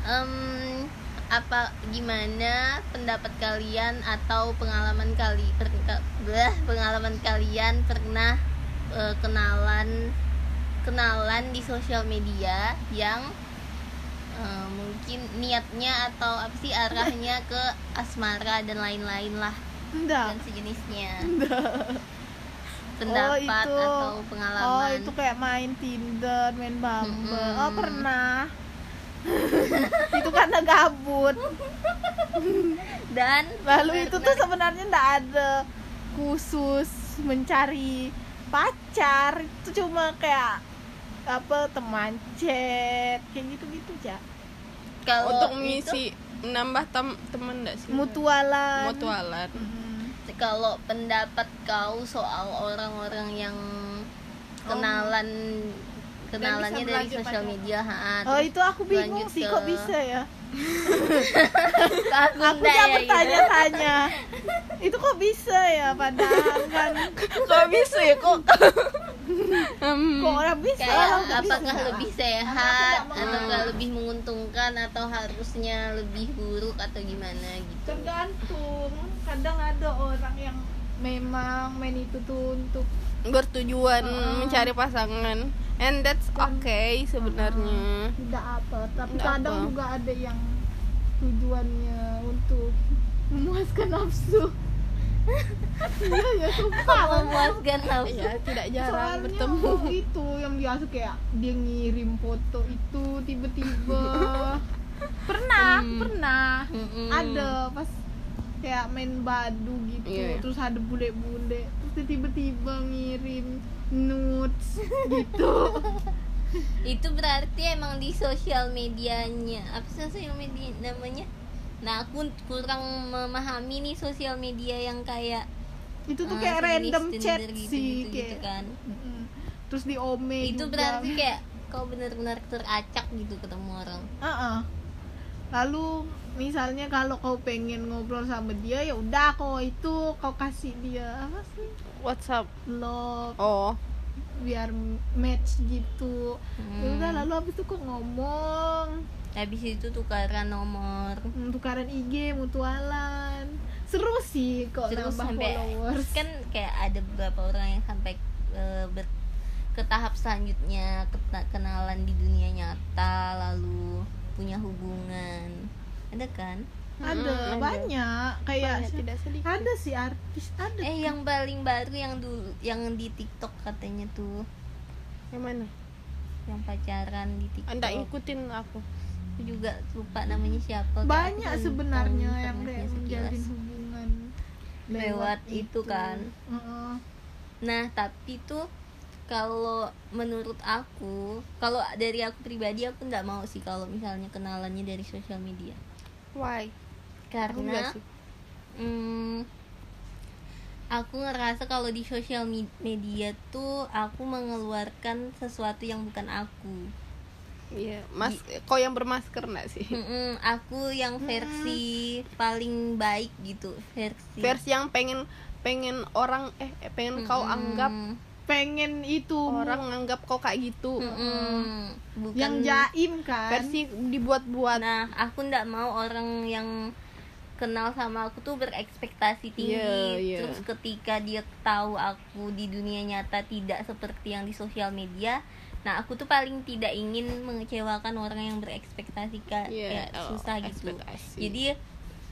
em, apa gimana pendapat kalian atau pengalaman kali per- blah, pengalaman kalian pernah eh, kenalan kenalan di sosial media yang eh, mungkin niatnya atau apa sih arahnya ke asmara dan lain-lain lah enggak dan sejenisnya pendapat itu. atau Oh pengalaman itu kayak main Tinder, main Bumble. Mm-mm. Oh pernah. Itu karena gabut. dan Lalu itu tuh benar- sebenarnya ndak ada khusus mencari pacar. Itu cuma kayak apa teman chat kayak gitu-gitu aja. kalau untuk itu- mengisi menambah tem temen ndak sih Mutualan. mutualan Mm. kalau pendapat kau soal orang-orang yang kenalan kenalannya dari sosial media ha, Oh itu aku bingung sih ke- kok bisa ya. aku aja ya, gitu. bertanya-tanya. Itu kok bisa ya padahal kan kok bisa ya kok Hmm. kok orang bisa kayak orang apakah bisa? lebih sehat nggak atau mau. lebih menguntungkan atau harusnya lebih buruk atau gimana gitu tergantung kadang ada orang yang memang main itu tuh untuk bertujuan Heeh. mencari pasangan and that's Dan- okay sebenarnya tidak apa tapi Tidak kadang apa. juga ada yang tujuannya untuk memuaskan nafsu iya ya sumpah memuaskan nafsu ya tidak jarang Soalnya bertemu itu yang biasa kayak dia ngirim foto itu tiba-tiba pernah Hmm. pernah Mm-mm. ada pas kayak main badu gitu Iya, iya. terus ada bule-bule terus tiba-tiba ngirim nudes gitu itu berarti emang di sosial medianya apa sih sosial media namanya nah aku kurang memahami nih sosial media yang kayak itu tuh eh, kayak random chat gitu, sih gitu, kayak kan Mm-mm. terus di ome itu juga. berarti kayak kau benar-benar teracak gitu ketemu orang Uh-uh. Lalu misalnya kalau kau pengen ngobrol sama dia ya udah kau itu kau kasih dia apa sih? WhatsApp. Love. Oh. Biar match gitu. Hmm. ya udah lalu habis itu kok ngomong. Habis itu tukaran nomor. Hmm, tukaran IG mutualan. Seru sih kok terus nambah sampai followers. kan kayak ada beberapa orang yang sampai eh, ber- ke tahap selanjutnya kenalan di dunia nyata lalu punya hubungan. Ada kan? Ada ada. banyak. Kayak Banyak, tidak sedikit. ada sih artis ada. Eh yang paling baru yang dulu yang di TikTok katanya tuh. Yang mana? Yang pacaran di TikTok. Anda ikutin aku. Aku juga lupa namanya siapa. Banyak aku sebenarnya tahu yang kayak menjalin sekilas. hubungan Lewat itu. kan. Heeh. Nah, tapi tuh kalau menurut aku, kalau dari aku pribadi aku nggak mau sih kalau misalnya kenalannya dari sosial media. why Aku Karena sih. hmm, aku ngerasa kalau di sosial media tuh aku mengeluarkan sesuatu yang bukan aku. iya mas kau yang bermasker nggak sih Mm-mm, aku yang versi paling baik gitu, versi versi yang pengen pengen orang eh pengen kau Mm-mm. anggap pengen itu orang anggap kau kayak gitu Mm-mm. Bukan yang jaim kan versi dibuat-buat Nah, aku ndak mau orang yang kenal sama aku tuh berekspektasi tinggi. Iya, iya. Terus ketika dia tahu aku di dunia nyata tidak seperti yang di sosial media, nah aku tuh paling tidak ingin mengecewakan orang yang berekspektasi ka- Iya, kayak oh, susah gitu. ekspektasi. Jadi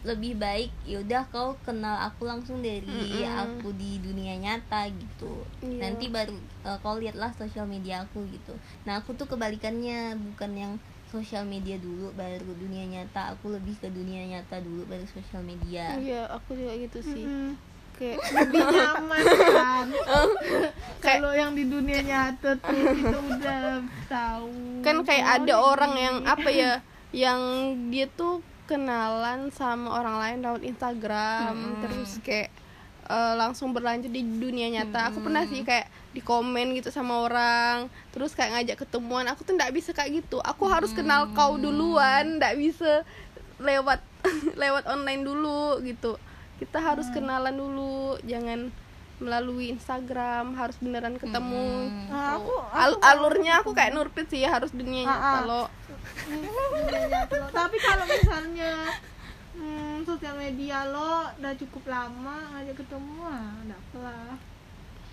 lebih baik yaudah kau kenal aku langsung dari Mm-mm. aku di dunia nyata gitu. Iya. nanti baru uh, kau lihatlah sosial media aku gitu. Nah aku tuh kebalikannya bukan yang sosial media dulu baru dunia nyata. Aku lebih ke dunia nyata dulu baru sosial media. Iya aku juga gitu sih. Mm-mm. kayak lebih nyaman kan? Kalau yang di dunia nyata tuh kita udah tahu. Kan kayak Oh, ada orang yang apa ya yang dia tuh kenalan sama orang lain lewat Instagram. Hmm. terus kayak eh, langsung berlanjut di dunia nyata. Aku pernah sih kayak di komen gitu sama orang. Terus kayak ngajak ketemuan. Aku tuh nggak bisa kayak gitu. Aku harus kenal kau duluan. Nggak bisa lewat lewat online dulu gitu. Kita harus kenalan dulu. Jangan melalui Instagram harus beneran ketemu. Hmm. Nah, aku, aku Al- alurnya aku kayak Nurpit sih harus dunia nyata Ah, ah. lo tapi kalau misalnya hmm, sosial media lo udah cukup lama ngajak ketemu ah nggak apalah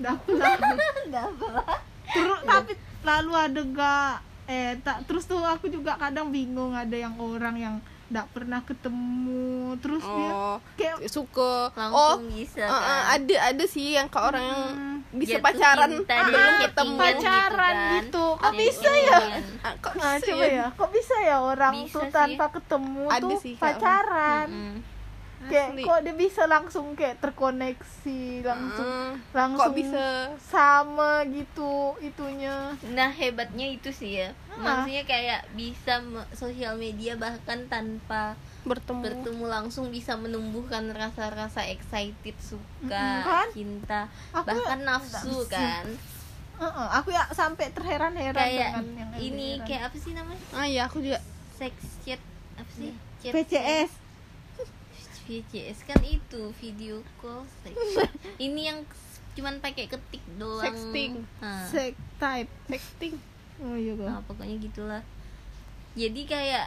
nggak terus tapi lalu ada gak eh tak terus tuh aku juga kadang bingung ada yang orang yang nggak pernah ketemu. Terus dia oh kayak suka. Oh langsung bisa uh, uh, kan? ada ada sih yang ke orang yang Hmm, bisa Jatuh pacaran. ah, di belum chattingan ketemu pacaran kan. gitu. Kok bisa ya? Ah, kok nah, bisa coba ya? kok bisa ya orang Bisa tuh sih. tanpa ketemu Ada tuh sih pacaran? Mm-mm. Kayak Asli. kok dia bisa langsung kayak terkoneksi langsung Ah, langsung kok bisa sama gitu itunya Nah hebatnya itu sih ya Ah. Maksudnya kayak bisa me- sosial media bahkan tanpa bertemu bertemu langsung bisa menumbuhkan rasa-rasa excited, suka, Mm-mm, kan? cinta, Aku bahkan nafsu kan Heeh, aku ya sampai terheran-heran Kayak dengan yang ini heran. kayak apa sih namanya? ah ya aku juga Sex chat apa sih? Chat PCS VCS kan itu video call sex. ini yang cuman pakai ketik doang. Sexting. Nah, sex type. Sexting. Oh iya kok nah, pokoknya gitulah. Jadi kayak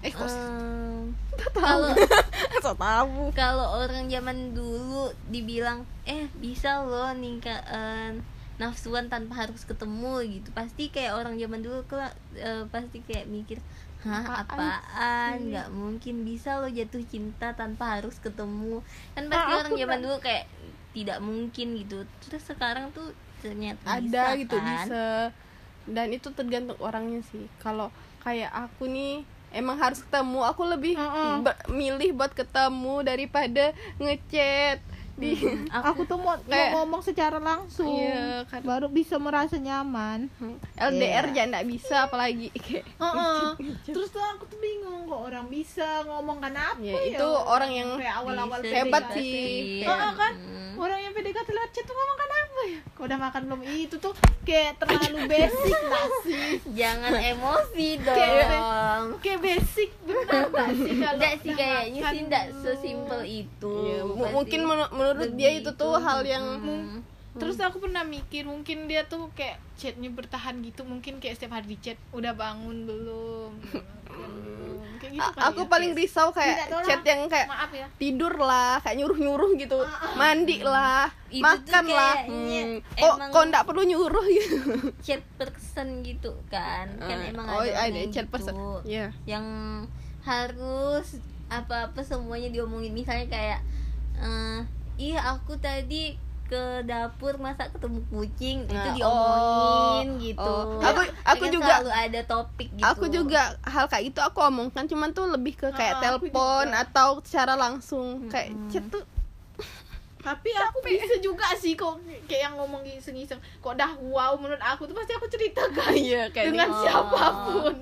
eh kok em, kalau tahu. kalau orang zaman dulu dibilang eh bisa loh ningkatin nafsuan tanpa harus ketemu gitu. Pasti kayak orang zaman dulu kela- eh, pasti kayak mikir hah Apaan apaan? sih?" nggak mungkin bisa lo jatuh cinta tanpa harus ketemu. Kan pasti Ah, orang zaman dulu kayak tidak mungkin gitu. Terus sekarang tuh ternyata ada bisa, gitu kan? bisa. Dan itu tergantung orangnya sih. Kalau kayak aku nih emang harus ketemu. Aku lebih Mm-mm. ber- milih buat ketemu daripada ngechat di aku tuh mau, mau Kayak- ngomong secara langsung Iya, kan. baru bisa merasa nyaman LDR Iya. ya nggak bisa apalagi kayak Heeh. Terus tuh aku tuh bingung kok orang bisa ngomong kenapa Ya, ya? itu orang yang kayak awal-awal hebat sih. Heeh, Kayak- kan? Hmm. Orang yang PDKT lewat chat tuh ngomong kenapa ya? Kok udah makan belum? Itu tuh kayak terlalu basic lah sih. jangan emosi Kayak- dong Kayak basic bener gak sih kalau Enggak sih udah kayaknya sih belum? sesimpel itu. Ya, mungkin menur- menurut dia lebih itu tuh hal yang Hmm. Terus aku pernah mikir mungkin dia tuh kayak chatnya bertahan gitu mungkin kayak setiap hari di chat udah bangun belum kayak gitu A- kali aku ya. paling risau kayak chat yang kayak maaf ya tidur lah kayak nyuruh nyuruh gitu mandi lah Itu makan lah hmm. kok emang- kok nggak perlu nyuruh gitu chat person gitu kan. Kan Eh, emang oh, ada ada chat gitu. person. Iya. Yang harus apa-apa semuanya diomongin misalnya kayak eh ih aku tadi ke dapur masa ketemu kucing itu Nah, diomongin oh, gitu. oh. Aku- aku Kan juga- selalu ada topik gitu. aku juga hal kayak itu aku omongkan cuman tuh lebih ke kayak Ah, telepon atau secara langsung kayak chat tuh tapi aku bisa juga sih kok kayak yang ngomong iseng-iseng kok dah wow menurut aku tuh pasti aku ceritakan iya kayak dengan Oh. siapa pun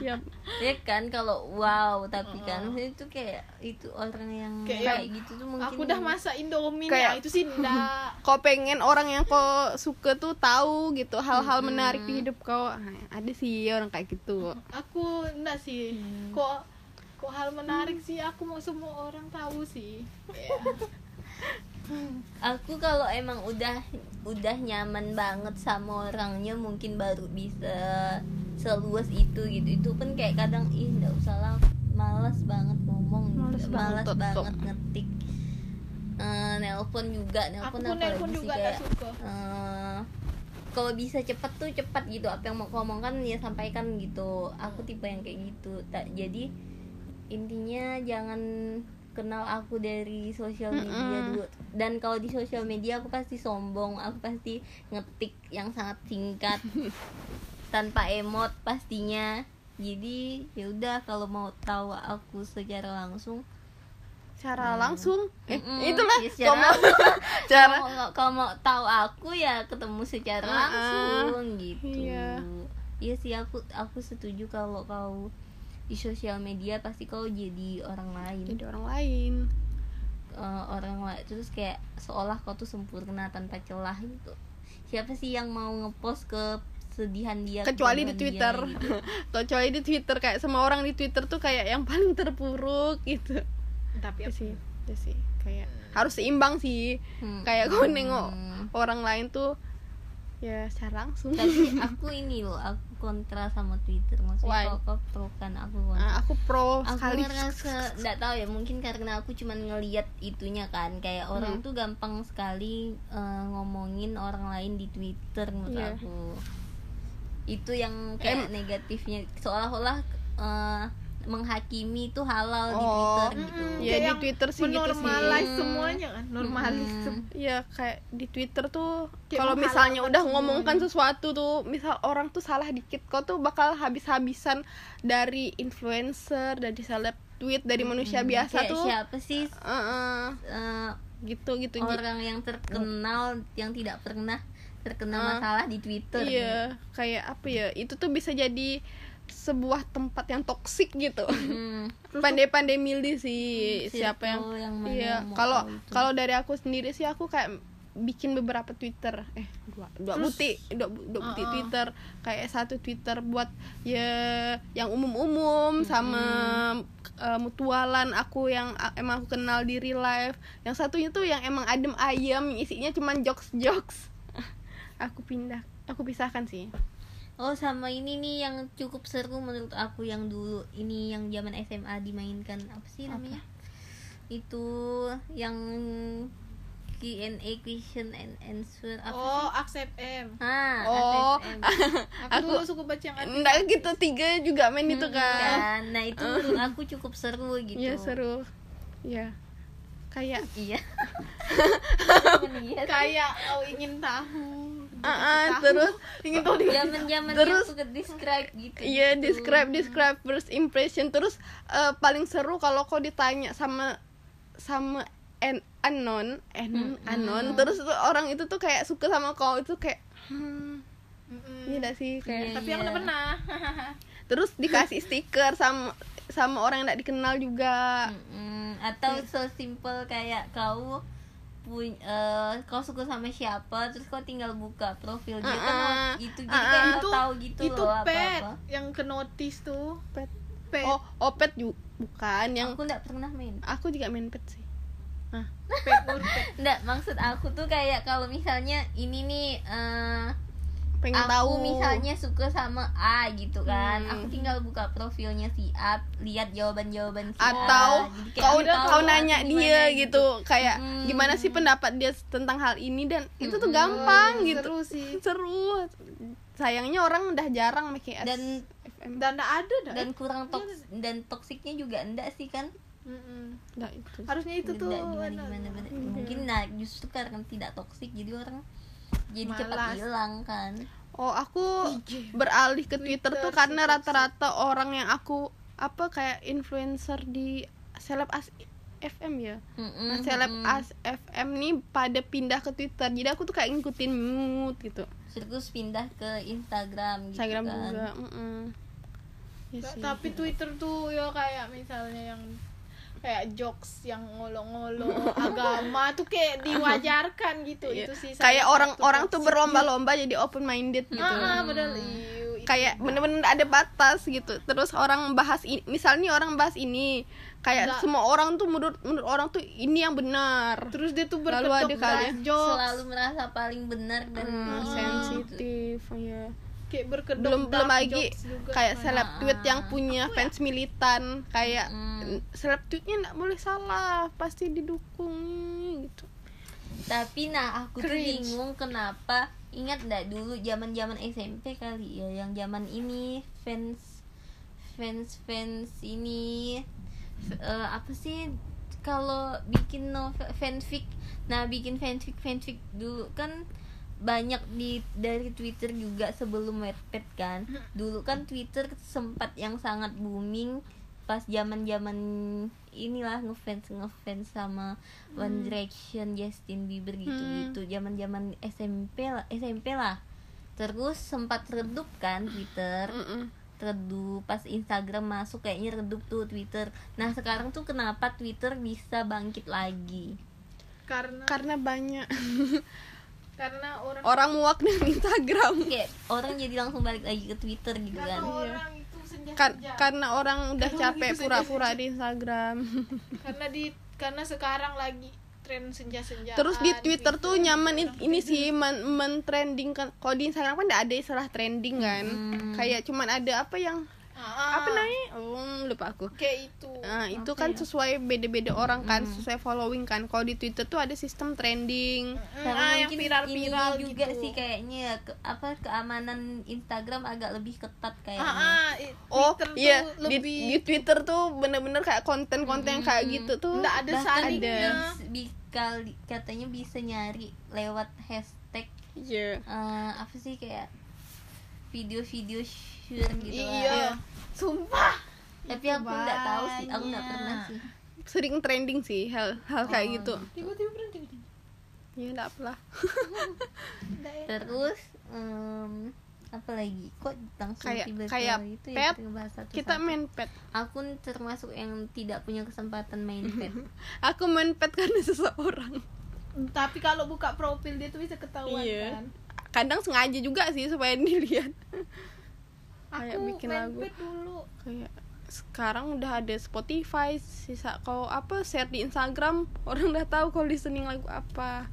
ya. Ya kan kalau wow tapi kan maksudnya itu kayak itu orang yang Kayak kayak, yang gitu tuh mungkin aku udah masak indomie Kayak- ya itu sih enggak kau pengen orang yang kau suka tuh tahu gitu hal-hal menarik di hidup kau. Ah, ada sih orang kayak gitu. Aku enggak sih. Kok kok hal menarik sih aku mau semua orang tahu sih. Ya. aku kalau emang udah udah nyaman banget sama orangnya mungkin baru bisa seluas itu gitu. Itu pun kayak kadang ih nggak usah lah malas banget ngomong Malas malas, banget, banget, ngetik. Eh, nelpon juga aku nelpon apalagi nelpon juga kayak suka. eh, kalau bisa cepet tuh cepat gitu apa yang mau kau omongkan ya sampaikan gitu. Aku tipe yang kayak gitu. Tak jadi intinya jangan kenal aku dari sosial media Mm-mm. dulu dan kalau di sosial media aku pasti sombong aku pasti ngetik yang sangat singkat tanpa emot pastinya jadi ya udah kalau mau tahu aku secara langsung secara langsung eh Mm-mm, itulah ya secara mau cara kalau mau, kalau mau tahu aku ya ketemu secara Ah, ah. langsung gitu Iya. iya sih aku aku setuju kalau kau di sosial media pasti kau jadi orang lain. Jadi orang lain. Eh, orang lain. Terus kayak seolah kau tuh sempurna tanpa celah gitu. Siapa sih yang mau ngepost ke sedihan dia kecuali di Twitter. dia, gitu. kecuali di Twitter kayak semua orang di Twitter tuh kayak yang paling terpuruk gitu. Tapi itu sih itu sih. Kayak harus seimbang sih. Hmm. kayak gue nengok Hmm. orang lain tuh ya secara langsung. Tapi aku ini loh aku kontra sama Twitter Why? maksudnya kau pro kan aku kontra Nah, aku pro aku sekali ngerasa nggak tahu ya mungkin karena aku cuman ngeliat itunya kan kayak orang Hmm. tuh gampang sekali eh, ngomongin orang lain di Twitter menurut Iya. aku itu yang kayak negatifnya seolah-olah eh, menghakimi itu halal di Oh. Twitter Mm-mm. gitu Iya, Kayak di Twitter sih gitu sih. menormalize Hmm. semuanya kan normalis Hmm. ya kayak di Twitter tuh kalau misalnya udah semuanya. ngomongkan sesuatu tuh misal orang tuh salah dikit kau tuh bakal habis-habisan dari influencer dari seleb tweet dari manusia biasa kayak tuh siapa sih Eh, eh, eh, gitu gitu orang yang terkenal yang tidak pernah terkena Ah. masalah di Twitter iya kayak apa ya itu tuh bisa jadi sebuah tempat yang toksik gitu. Hmm. pandai-pandai milih sih siapa yang, yang iya kalau kalau dari aku sendiri sih aku kayak bikin beberapa Twitter. Eh dua dua Terus- buti dua, dua buti Uh-uh. Twitter. Kayak satu Twitter buat ya yang umum-umum sama eh, mutualan aku yang a- emang aku kenal di real life. Yang satunya tuh yang emang adem ayem isinya cuman jokes jokes aku pindah aku pisahkan sih Oh sama ini nih yang cukup seru menurut aku yang dulu ini yang zaman SMA dimainkan apa sih namanya? Itu yang Q&A question and answer apa oh sih? accept M Ah, Oh. ATSM. aku, Aku- dulu suka baca yang enggak gitu tiga juga main itu Mm, kan kan. Nah, itu menurut aku cukup seru gitu. Iya seru ya kayak Iya. Melihat kayak oh ingin tahu ah, terus? Ingin tahu dia zaman-zaman Terus- suka describe gitu. Iya gitu. describe describe first impression. Terus eh, paling seru kalau kau ditanya sama sama an anon an anon. terus tuh orang itu tuh kayak suka sama kau itu kayak hmm, iya gak sih? Kayak Iya, tapi aku iya. udah pernah. Terus dikasih stiker sama sama orang yang tidak dikenal juga. Mm-mm. atau so simple kayak kau pun eh, kau suka sama siapa terus kau tinggal buka profil dia kan Ah, itu jadi ah, kayak kau itu tahu gitu itu loh pet apa-apa yang ke notice tuh pet pet. Oh opet juga bukan yang aku nggak pernah main. Aku juga main pet sih. Ah pet urpet nggak maksud aku tuh kayak kalau misalnya ini nih eh, pengen aku tahu. misalnya suka sama A gitu kan. Hmm. aku tinggal buka profilnya si A lihat jawaban jawaban si A. Atau Jadi kayak kau tahu kau nanya gimana dia gitu kayak Mm. gimana sih pendapat dia tentang hal ini dan itu tuh Mm-mm. gampang Oh, gitu. seru sih. Seru. Sayangnya orang udah jarang make S Dan- FM dan ada dah dan kurang toks dan toksiknya juga enggak sih kan? Mm-mm. Nggak, itu harusnya itu tuh gimana gimana. Iya. mungkin nah justru karena tidak toksik jadi orang jadi cepat Malas. hilang kan oh aku beralih ke Twitter, Twitter tuh karena rata-rata orang yang aku apa kayak influencer di seleb as FM ya nah, seleb as FM nih pada pindah ke Twitter jadi aku tuh kayak ngikutin mood gitu terus pindah ke Instagram gitu Instagram kan. juga mm-mm. Ya Ta- sih. tapi Twitter tuh ya kayak misalnya yang kayak jokes yang ngolo-ngolo agama tuh kayak diwajarkan gitu. Iya. itu sih kayak salah orang satu orang tuh berlomba-lomba jadi open minded gitu. Ah, ah, padahal iu, itu kayak bener-bener ada batas gitu. Terus orang bahas ini misalnya orang bahas ini kayak Nggak. semua orang tuh menurut menurut orang tuh ini yang benar. Terus dia tuh berkedok ada kali bahas jokes. Selalu merasa paling benar dan Hmm, ini sensitif ya kayak berkedok belum belum lagi kayak kan. seleb tweet yang Ah. punya fans militan kayak Mm. seleb tweetnya nggak boleh salah pasti didukung gitu tapi nah aku tuh Cringe. bingung kenapa ingat nggak dulu zaman zaman SMP kali ya yang zaman ini fans fans fans ini f- eh, apa sih kalau bikin novel fanfic nah bikin fanfic fanfic dulu kan banyak di dari Twitter juga sebelum Wattpad kan. Dulu kan Twitter sempat yang sangat booming pas zaman zaman inilah ngefans ngefans sama One Direction Justin Bieber gitu gitu zaman zaman SMP lah SMP lah. Terus sempat redup kan Twitter. Mm-mm. redup pas Instagram masuk kayaknya redup tuh Twitter. Nah sekarang tuh kenapa Twitter bisa bangkit lagi? Karena karena banyak karena orang orang muak dengan Instagram. Kayak orang jadi langsung balik lagi ke Twitter gitu karena kan. orang itu senja Kan- karena orang udah Aduh, capek pura-pura di Instagram. Karena di karena sekarang lagi tren senja-senja. Terus di Twitter tuh nyaman in- ini sih men, men-trending kan. Kalau di Instagram kan nggak ada istilah trending kan. Hmm. Kayak cuman ada apa yang ah, apa namanya? Oh, lupa aku. kayak itu Nah, itu Apa kan sesuai beda-beda orang kan, sesuai following kan. Kalau di Twitter tuh ada sistem trending. Sama ah, yang mungkin viral-viral ininya juga gitu sih kayaknya ya, ke, apa keamanan Instagram agak lebih ketat kayaknya ah, ah, i- Oh, Twitter tuh iya di, lebih di Twitter tuh bener-bener kayak konten-konten kayak gitu tuh. nggak ada bi- kali- katanya bisa nyari lewat hashtag Iya. eh, apa sih kayak video-video share gitu lah. iya sumpah tapi aku nggak tahu sih aku nggak banyak. pernah sih Sering trending sih hal hal kayak gitu. tiba-tiba berhenti gitu. Ya enggak apalah. Terus em, apa lagi kok langsung Kayak- tiba-tiba kayak itu pet, ya satu-satu. Kita main pet. aku termasuk yang tidak punya kesempatan main pet Aku main pet karena seseorang. tapi kalau buka profil dia tuh bisa ketahuan Iya. kan kadang sengaja juga sih supaya dilihat Kayak bikin main lagu. dulu. Kayak sekarang udah ada Spotify sisa kau apa share di Instagram orang udah tahu kau listening lagu apa.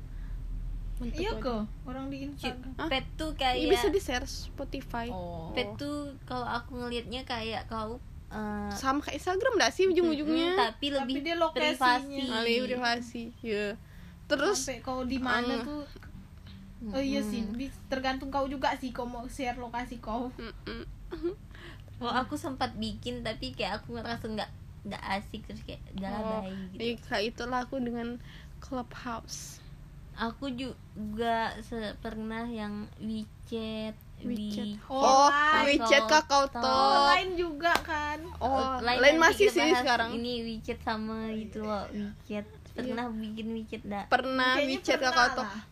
Untuk iya kok orang di Instagram. Pet tuh kayak bisa di share Spotify. Oh. Pet tuh kalau aku ngelihatnya kayak kau eh, sama kayak Instagram gak sih ujung-ujungnya? Mm, tapi lebih dia lokasinya. privasi. Alih privasi ya terus sampai kau di mana Mm. tuh? Oh iya sih tergantung kau juga sih kau mau share lokasi kau. Kalau aku sempat bikin tapi kayak aku ngerasa nggak nggak asik terus kayak lah oh, gitu. iya, kayak itulah aku dengan Clubhouse Aku juga pernah yang WeChat, WeChat. Oh, oh. WeChat kakao Talk. talk lain juga kan oh lain masih sih sekarang Ini WeChat sama itu loh WeChat. Pernah bikin WeChat dah. pernah Kayaknya WeChat kakao talk lah.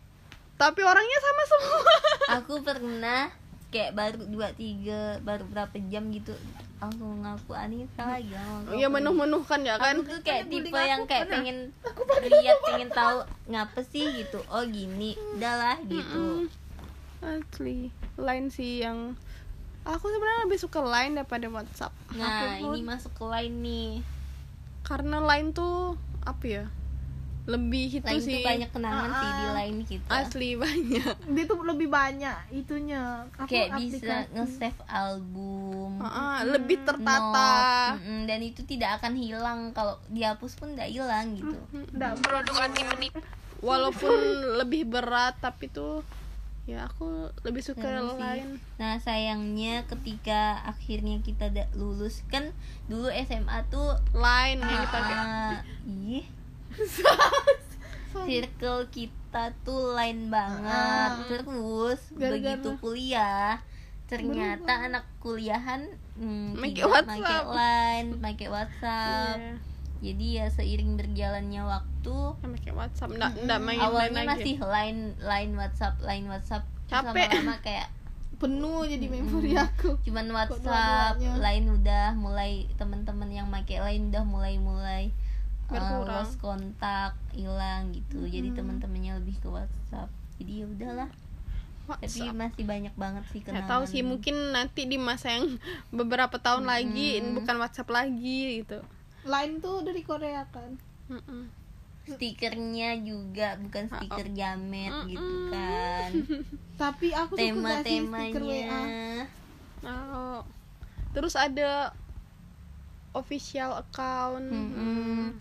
tapi orangnya sama semua Aku pernah kayak baru dua tiga baru berapa jam gitu. Langsung ngaku Anita lagi sama ya menuh-menuhkan ya kan? Aku tuh kayak tipe aku yang kayak pernah. pengen lihat pengen tahu ngapa sih gitu. Oh gini udah lah gitu. Asli line sih yang aku sebenarnya lebih suka line daripada WhatsApp. Nah Aku pun- ini masuk ke line nih. Karena line tuh apa ya lebih itu line sih. tuh banyak kenangan sih di Ah. line kita asli banyak. Dia tuh lebih banyak itunya. Apa, kayak bisa aplikasi. nge-save album Ah, lebih tertata. note, mm-mm, dan itu tidak akan hilang. Kalau dihapus pun tidak hilang gitu. Nggak, walaupun lebih berat tapi tuh ya aku lebih suka Seru sih. line Nah sayangnya ketika akhirnya kita lulus kan dulu SMA tuh line yang dipakai. ah, ih circle kita tuh lain banget. Ah. terus Gara-gara- begitu kuliah ternyata anak kuliahan hmm, Make tidak pakai line pakai WhatsApp. Iya. jadi ya seiring berjalannya waktu pakai WhatsApp. Nggak nggak main awalnya line masih line line WhatsApp line WhatsApp. Capek. lama-lama kayak penuh jadi memori aku. Cuman WhatsApp lain udah mulai teman-teman yang make lain udah mulai-mulai. uh, Berkurang. lost kontak hilang gitu. Jadi teman-temannya lebih ke WhatsApp. Jadi ya udahlah. Tapi masih banyak banget sih kenangan tahu sih mungkin nanti di masa yang beberapa tahun lagi Mm-mm. bukan WhatsApp lagi gitu. Lain tuh dari Korea kan? Mm-mm. stikernya juga bukan stiker jamet Mm-mm. gitu kan. Tapi aku stiker WA Oh. terus ada official account. Mm-mm.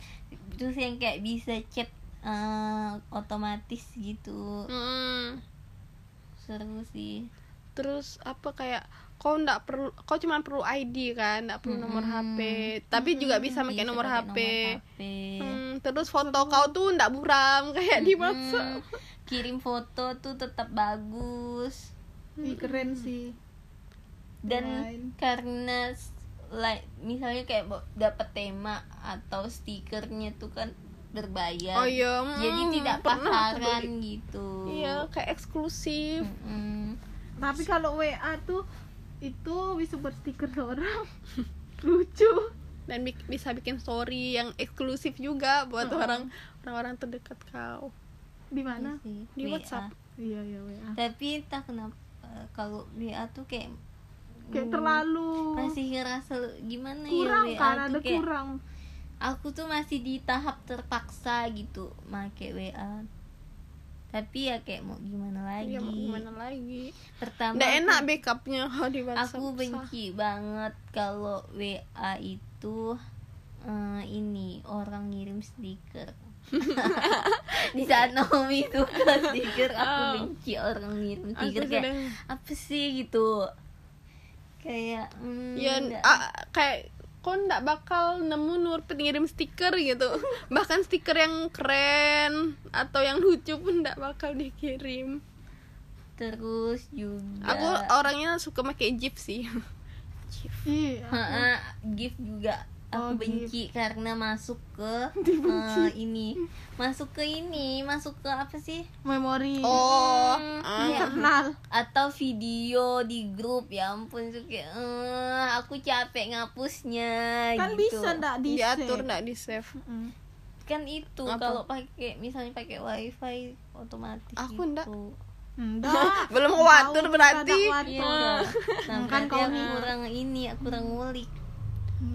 Terus yang kayak bisa chat uh, otomatis gitu Mm. seru sih terus apa kayak kau ndak perlu kau cuma perlu ID kan ndak perlu nomor Mm-mm. HP tapi juga bisa pakai Bisa nomor pakai HP, HP. Hmm, terus foto kau tuh ndak buram kayak di Mm-mm. WhatsApp kirim foto tuh tetap bagus Ih, keren sih dan Lain. karena like misalnya kayak dapat tema atau stikernya tuh kan berbayar. Oh iya jadi mm, tidak pasaran gitu. Iya kayak eksklusif. Mm-mm. tapi kalau WA tuh itu bisa berstiker seorang lucu. Dan bik- bisa bikin story yang eksklusif juga buat orang orang-orang terdekat kau. Di mana? Iya Di WA. WhatsApp. iya iya WA tapi entah kenapa kalau WA tuh kayak kayak mm, terlalu masih ngerasa gimana kurang ya kan ada kayak kurang. Aku tuh masih di tahap terpaksa gitu make WA tapi ya kayak mau gimana lagi. Iya mau gimana lagi. Pertama aku- enak backupnya aku benci banget kalau WA itu eh, ini orang ngirim stiker. Di saat Naomi suka stiker aku Oh. benci orang ngirim stiker. Kayak apa sih? gitu kayak hmm, ya ah, kayak kau ndak bakal nemu Nurpit ngirim stiker gitu. Bahkan stiker yang keren atau yang lucu pun ndak bakal dikirim. Terus juga aku orangnya suka pakai GIF sih. GIF. Iya. GIF juga Oh, aku benci karena masuk ke Dibenci. eh, ini masuk ke ini masuk ke apa sih memori oh Hmm, ah. iya. internal atau video di grup ya ampun tuh kayak eh, aku capek ngapusnya kan gitu bisa ndak di diatur ndak di save Mm. kan itu kalau pakai misalnya pakai wifi otomatis Aku gitu. ndak. Enggak. belum kita berarti. Iya. Nah, kan kau kurang ini, aku kurang ngulik.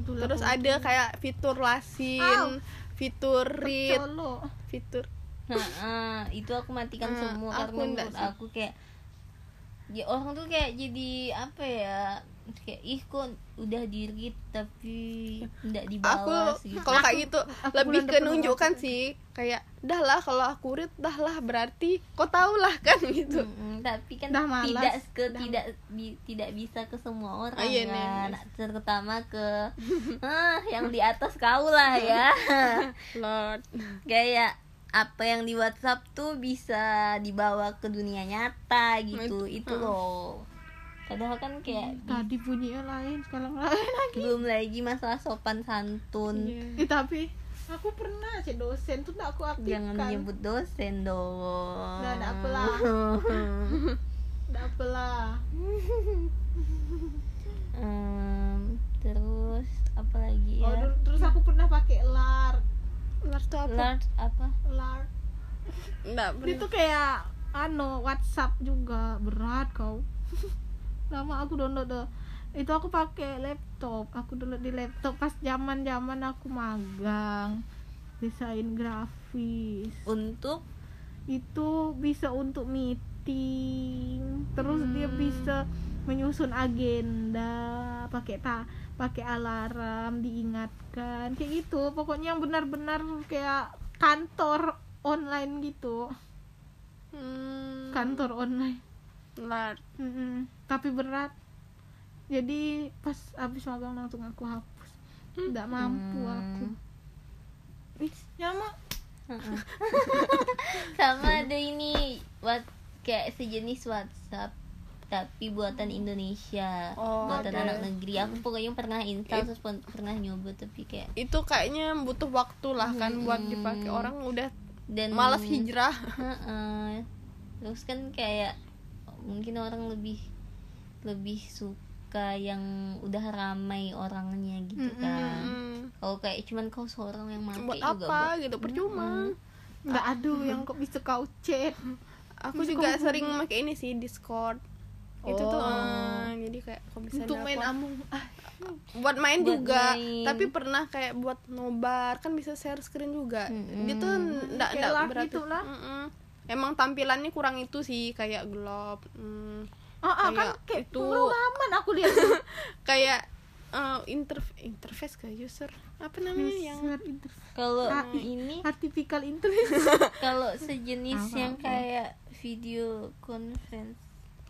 Terus aku- ada kayak fitur lasin fitur read fitur. Nah, ah, itu aku matikan Ah, semua aku karena menurut aku kayak ya orang tuh kayak jadi apa ya kayak ih kok udah di read tapi enggak aku dibalas gitu. kalau kayak gitu aku lebih ke nunjukkan aku- sih kayak dah lah kalau aku read dah lah berarti kau tau lah kan gitu. Mm-mm, tapi kan Dah malas. tidak ke Dah- tidak bi- tidak bisa ke semua orang Ah, iya nih. kan terutama ke ah, yang di atas kau lah ya. Lord. Kayak apa yang di WhatsApp tuh bisa dibawa ke dunia nyata gitu. Itu- itu loh padahal kan kayak Tadi bunyinya lain, sekarang lain lagi. belum lagi masalah sopan santun Iya. Eh, tapi aku pernah sih dosen tuh aku aktifkan. jangan menyebut dosen dong Nggak ada apalah. Nggak apalah. Em, terus apa lagi Oh, ya dur- terus aku pernah pakai lar, Lord tuh apa Lard apa lar. Nggak Dia pernah tuh kayak anu WhatsApp juga berat kau. Lama aku download. Itu aku pakai laptop. Aku download di laptop pas zaman-zaman aku magang desain grafis. untuk Itu bisa untuk meeting. Terus dia Hmm. bisa menyusun agenda pakai ta pakai alarm diingatkan kayak gitu pokoknya yang benar-benar kayak kantor online gitu hmm, kantor online Lord Mm-mm. Tapi berat jadi pas habis magang langsung aku hapus nggak mampu Hmm. aku Ih, nyama Heeh. sama ada ini what kayak sejenis WhatsApp tapi buatan Indonesia Oh, buatan ada. anak negeri aku pokoknya pernah install It- terus pernah nyoba tapi kayak itu kayaknya butuh waktu lah kan buat Hmm. dipakai orang udah dan malas hijrah Heeh. terus kan kayak mungkin orang lebih lebih suka yang udah ramai orangnya gitu kan. Hmm, kalau kayak cuman kau seorang yang make buat juga apa buat- gitu percuma. Nggak aduh yang kok bisa kau chat aku Bisa juga sering pakai ini sih Discord. Itu tuh Oh. eh, jadi kayak kok bisa untuk main amung ah. Buat main Buat juga main. tapi pernah kayak buat nobar kan bisa share screen juga. Mm-mm. dia tuh ndak ndak berarti gitu lah. Emang tampilannya kurang itu sih kayak gelap hmm, ah, ah, kan Kayak kayak itu. pengalaman aku lihat. Kayak eh, interf interface ke user? Apa namanya yang User interface. kalau Ah, ini. artificial intelligence kalau sejenis Apa, yang apa? kayak video conference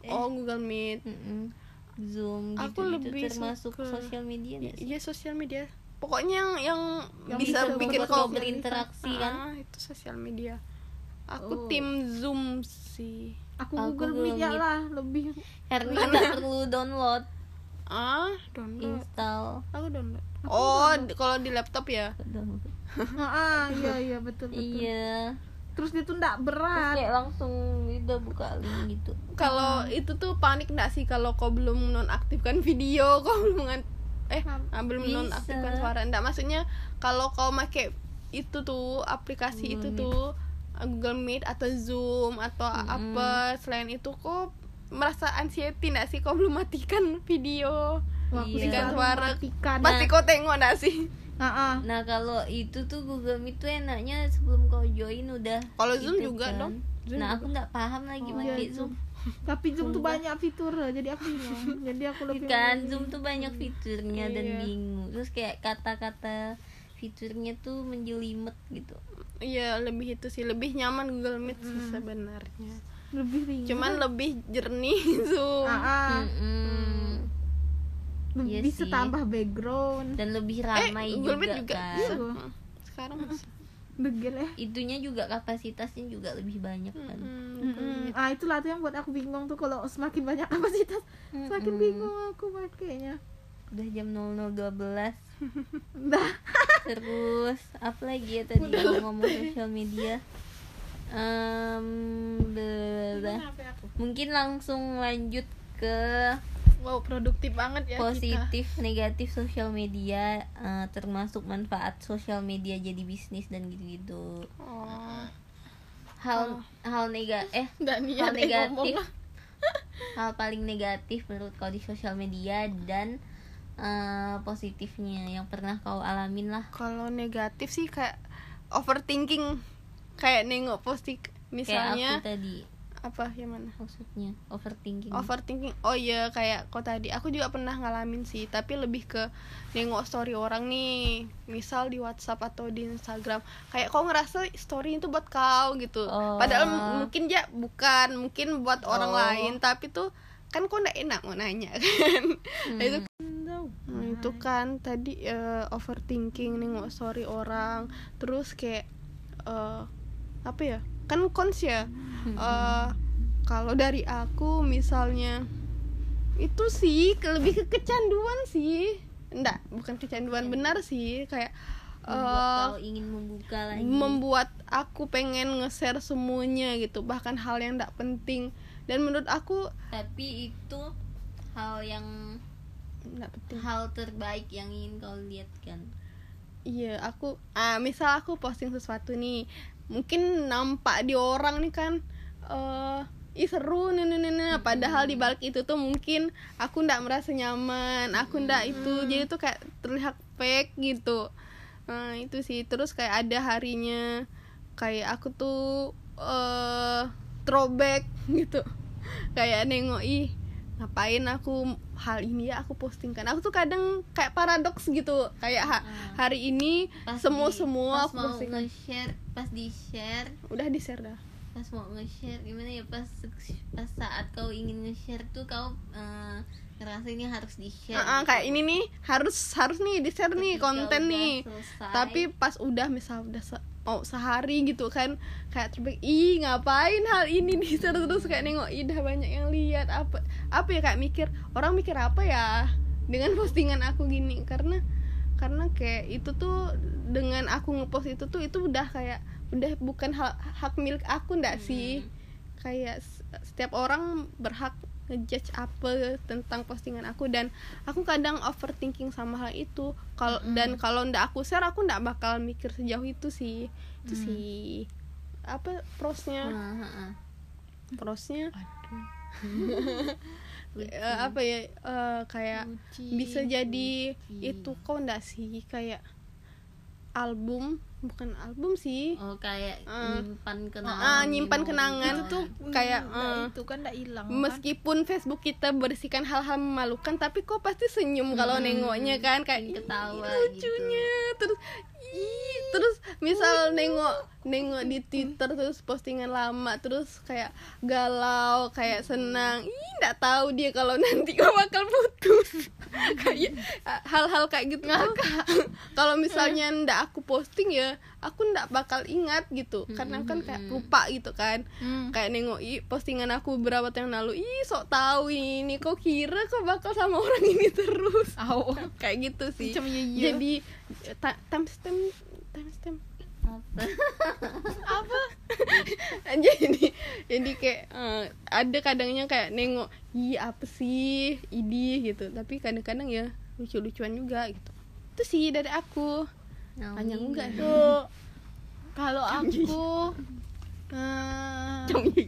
eh, oh Google Meet. Mm-mm, Zoom gitu, Aku lebih termasuk suka- sosial media iya sosial media. Pokoknya yang yang, Yang bisa, bisa bikin kau berinteraksi kan? Ah, itu sosial media. Aku Oh. tim Zoom sih aku Aku Google Google Meet ya lah lebih. Karena nggak perlu download. Ah download. Install. Aku download. Oh di- kalau di laptop ya? Download. Ah, ah iya iya betul betul. Iya. Terus dia tuh nggak terus berat kayak langsung udah buka link gitu. Kalau itu tuh panik nggak sih kalau kau belum nonaktifkan video? Kau belum ngan- eh ah, belum Bisa. nonaktifkan suara. Enggak maksudnya kalau kau make itu tuh aplikasi itu Meet. tuh uh, Google Meet atau Zoom atau Mm-mm. apa selain itu kok merasa anxiety nggak sih kau belum matikan video Wah, aku Iya. Suara. matikan pasti kau tengok nggak sih ah, ah. nah kalau itu tuh Google Meet tuh enaknya sebelum kau join udah Kalau Zoom juga kan. dong. Zoom nah juga. aku nggak paham lagi Oh, pakai iya, Zoom tapi Zoom tuh banyak fitur jadi aku bingung jadi aku lebih kan Zoom tuh banyak fiturnya dan Iya. bingung terus kayak kata-kata fiturnya tuh menjelimet gitu Iya lebih itu sih lebih nyaman Google Meet sih sebenarnya. lebih ringan Cuman lebih jernih Zoom. ah, ah. Mm-mm. Lebih Iya bisa sih. tambah background dan lebih eh ramai Google juga, Meet juga kan. Iya. Sekarang bisa. degil ya itunya juga kapasitasnya juga lebih banyak kan Hmm, Mm-mm. Meet. ah itulah tuh yang buat aku bingung tuh kalau semakin banyak kapasitas semakin Mm-mm. bingung aku pakainya udah jam 0012 dah terus apa lagi ya tadi kalau ngomong sosial media? Blah. mungkin langsung lanjut ke Wow produktif banget ya kita. positif negatif sosial media eh, termasuk manfaat sosial media jadi bisnis dan gitu-gitu. Oh. hal hal nega eh niat hal eh, negatif. hal paling negatif menurut kau di sosial media dan eh, positifnya yang pernah kau alamin lah. Kalau negatif sih kayak overthinking kayak nengok posting kayak misalnya aku tadi. Apa yang mana? Maksudnya overthinking. Overthinking. Oh iya kayak kok tadi. Aku juga pernah ngalamin sih tapi lebih ke nengok story orang nih. Misal di WhatsApp atau di Instagram. Kayak kau ngerasa story itu buat kau gitu. Oh. padahal mungkin ya bukan mungkin buat orang Oh. lain. Tapi tuh kan kok nggak enak mau nanya kan? Hmm. itu Itu kan. Tadi eh, overthinking nengok story orang. Terus kayak eh, apa ya kan cons ya? Eh, kalau dari aku misalnya itu sih lebih ke kecanduan sih. Enggak bukan kecanduan benar sih. Kayak membuat ingin membuka lagi. membuat aku pengen nge-share semuanya gitu. Bahkan hal yang tidak penting. Dan menurut aku tapi itu hal yang tidak penting. Hal terbaik yang ingin kau lihat kan Iya, aku ah misal aku posting sesuatu nih, mungkin nampak di orang nih kan eh ih seru nih nih nih, padahal di balik itu tuh mungkin aku ndak merasa nyaman, aku ndak itu. Jadi tuh kayak terlihat fake gitu. Nah, itu sih. Terus kayak ada harinya kayak aku tuh eh throwback gitu. Kayak nengok ih ngapain aku hal ini ya aku postingkan aku tuh kadang kayak paradoks gitu. Kayak ha- hari ini Pas semua di- semua pas aku mau postingkan nge-share pas di share udah di share dah. Pas mau nge-share gimana ya? Pas pas saat kau ingin nge-share tuh kau eh, ngerasa ini harus di share Ah, ah, kayak ini nih harus harus nih di share nih konten nih. tapi pas udah misal udah mau sehari gitu kan. Kayak terbaik ih ngapain hal ini di share terus kayak nengok ih dah banyak yang lihat. Apa apa ya kayak mikir orang mikir apa ya dengan postingan aku gini? Karena karena kayak itu tuh dengan aku ngepost itu tuh itu udah kayak udah bukan hak, hak milik aku ndak sih. Kayak s- setiap orang berhak ngejudge apa tentang postingan aku dan aku kadang overthinking sama hal itu. Kalau dan kalau ndak aku share aku ndak bakal mikir sejauh itu sih. Itu sih apa prosnya. Nah, prosnya. Eh, apa ya eh, kayak bisa jadi itu kok ndak sih kayak album bukan album sih oh kayak Ah. nyimpan kenangan Ah, nyimpan memori. kenangan itu tuh kayak eh, itu kan nggak hilang kan? meskipun Facebook kita berisikan hal-hal memalukan tapi kok pasti senyum kalau nengoknya kan kayak Hmm, Ketawa "Ih, lucunya terus ih terus misal nengok nengok di Twitter terus postingan lama terus kayak galau kayak senang. Ih nggak tahu dia kalau nanti kok bakal putus. Kayak hal-hal kayak gitu kalau misalnya ndak aku posting ya aku ndak bakal ingat gitu. Karena kan kayak lupa gitu kan. Hmm. kayak nengok ih postingan aku beberapa tahun lalu. Ih sok tahu ini. Kok kira kok bakal sama orang ini terus? Kayak gitu sih. Jadi ta- timestamp timestamp apa? Apa jadi jadi kayak eh, ada kadangnya kayak nengok ih apa sih? Ini gitu. Tapi kadang-kadang ya lucu-lucuan juga gitu. Itu sih dari aku. Panjang enggak. Tuh kalau aku eh,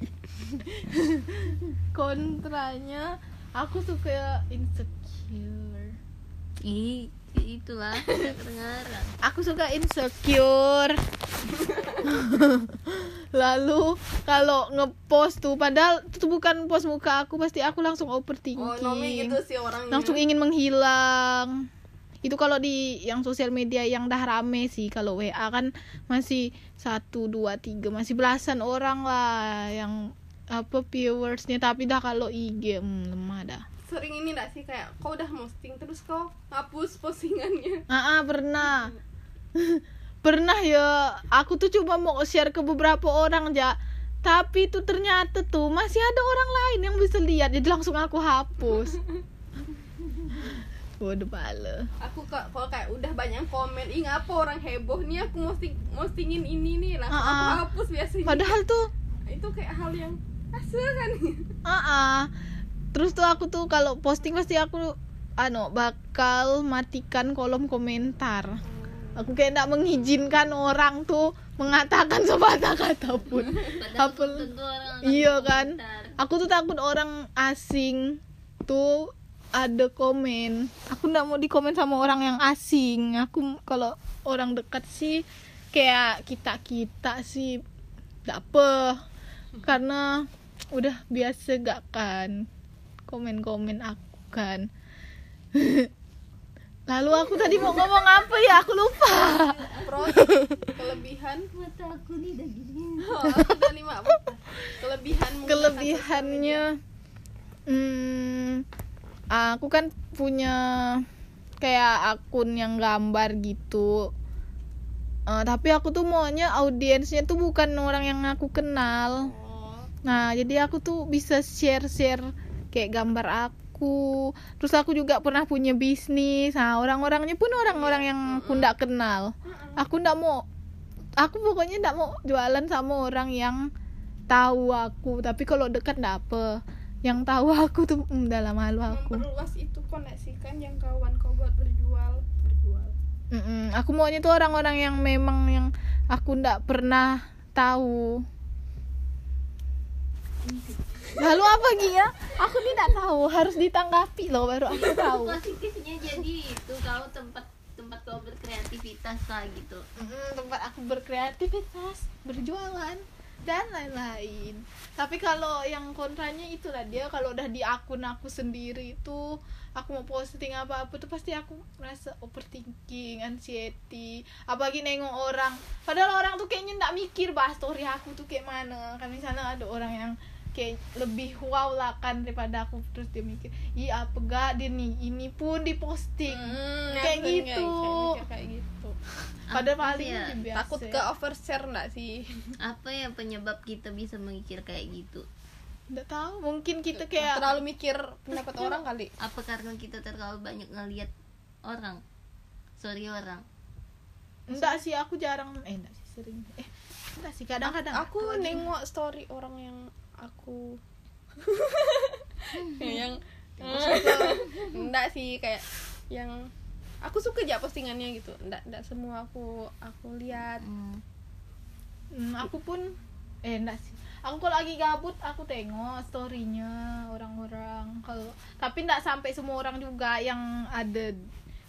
kontranya aku suka insecure itulah kedengaran. Aku suka insecure. Lalu kalau ngepost tuh padahal itu bukan post muka aku pasti aku langsung overthinking. Sih orangnya langsung ingin menghilang. Itu kalau di yang sosial media yang dah rame sih kalau WA kan masih satu dua tiga masih belasan orang lah yang apa viewersnya. Tapi dah kalau IG hmm, lemah dah sering ini gak sih? Kayak kau udah posting terus kau hapus postingannya? Ah ah, pernah. Pernah ya. Aku tuh cuma mau share ke beberapa orang aja tapi tuh ternyata tuh masih ada orang lain yang bisa lihat. Jadi langsung aku hapus. Waduh bala. Aku kalau kayak udah banyak komen ih ngapa orang heboh nih? Aku posting postingin ini nih. Langsung Ah, ah. aku hapus biasanya. Padahal tuh itu kayak hal yang asal kan? Ah ah. Terus tuh aku tuh kalau posting pasti aku ano bakal matikan kolom komentar. Aku kayak tidak mengizinkan orang tuh mengatakan sepatah kata pun. Apa- Iya kan. Aku tuh takut orang asing tuh ada komen aku nggak mau dikomen sama orang yang asing aku kalau orang dekat sih kayak kita kita sih nggak apa karena udah biasa gak kan komen komen aku kan. Lalu aku tadi mau ngomong apa ya? Aku lupa. Pros, kelebihan. Mata aku nih udah gini. Oh, aku udah lima apa? Kelebihan kelebihannya hmm, aku kan punya kayak akun yang gambar gitu. Eh, tapi aku tuh maunya audiensnya tuh bukan orang yang aku kenal. Oh, nah jadi aku tuh bisa share share kayak gambar aku. Terus aku juga pernah punya bisnis. Nah orang-orangnya pun orang-orang yang aku ndak kenal. Aku ndak mau aku pokoknya ndak mau jualan sama orang yang tahu aku. Tapi kalau dekat ndak apa. Yang tahu aku tuh hmm, dalam malu aku. Memperluas itu koneksikan yang kawan kau buat berjual. Berjual. Mm-mm, aku maunya tuh orang-orang yang memang yang aku ndak pernah tahu lalu apa Gia? aku tidak tahu. Harus ditanggapi loh baru aku tahu. positifnya jadi itu kau tempat tempat kau berkreativitas lah gitu. Mm, tempat aku berkreativitas berjualan dan lain-lain. Tapi kalau yang kontranya itulah dia kalau udah di akun aku sendiri itu aku mau posting apa-apa tuh pasti aku merasa overthinking anxiety. Apalagi nengok orang. Padahal orang tuh kayaknya nggak mikir bahas story aku tuh kayak mana. Kan misalnya ada orang yang kayak lebih wow lah kan daripada aku. Terus dia mikir iya apa gak dia nih? Ini pun diposting. Hmm, Kayak gitu. kayak mikir kayak gitu. Padahal Apa paling ya? biasa takut ke overshare nggak sih? Apa yang penyebab kita bisa mikir kayak gitu? Nggak tahu, mungkin kita kayak terlalu mikir pendapat orang kali. Apa karena kita terlalu banyak ngelihat orang? Sorry orang. Enggak sih aku jarang. Eh enggak sih sering. Eh, enggak sih kadang-kadang aku nengok story orang yang aku yang enggak sih kayak yang aku suka aja postingannya gitu enggak enggak semua aku aku lihat Hmm. Hmm, aku pun eh enggak sih. Aku kalau lagi gabut aku tengok storynya orang-orang. Kalau tapi enggak sampai semua orang juga yang ada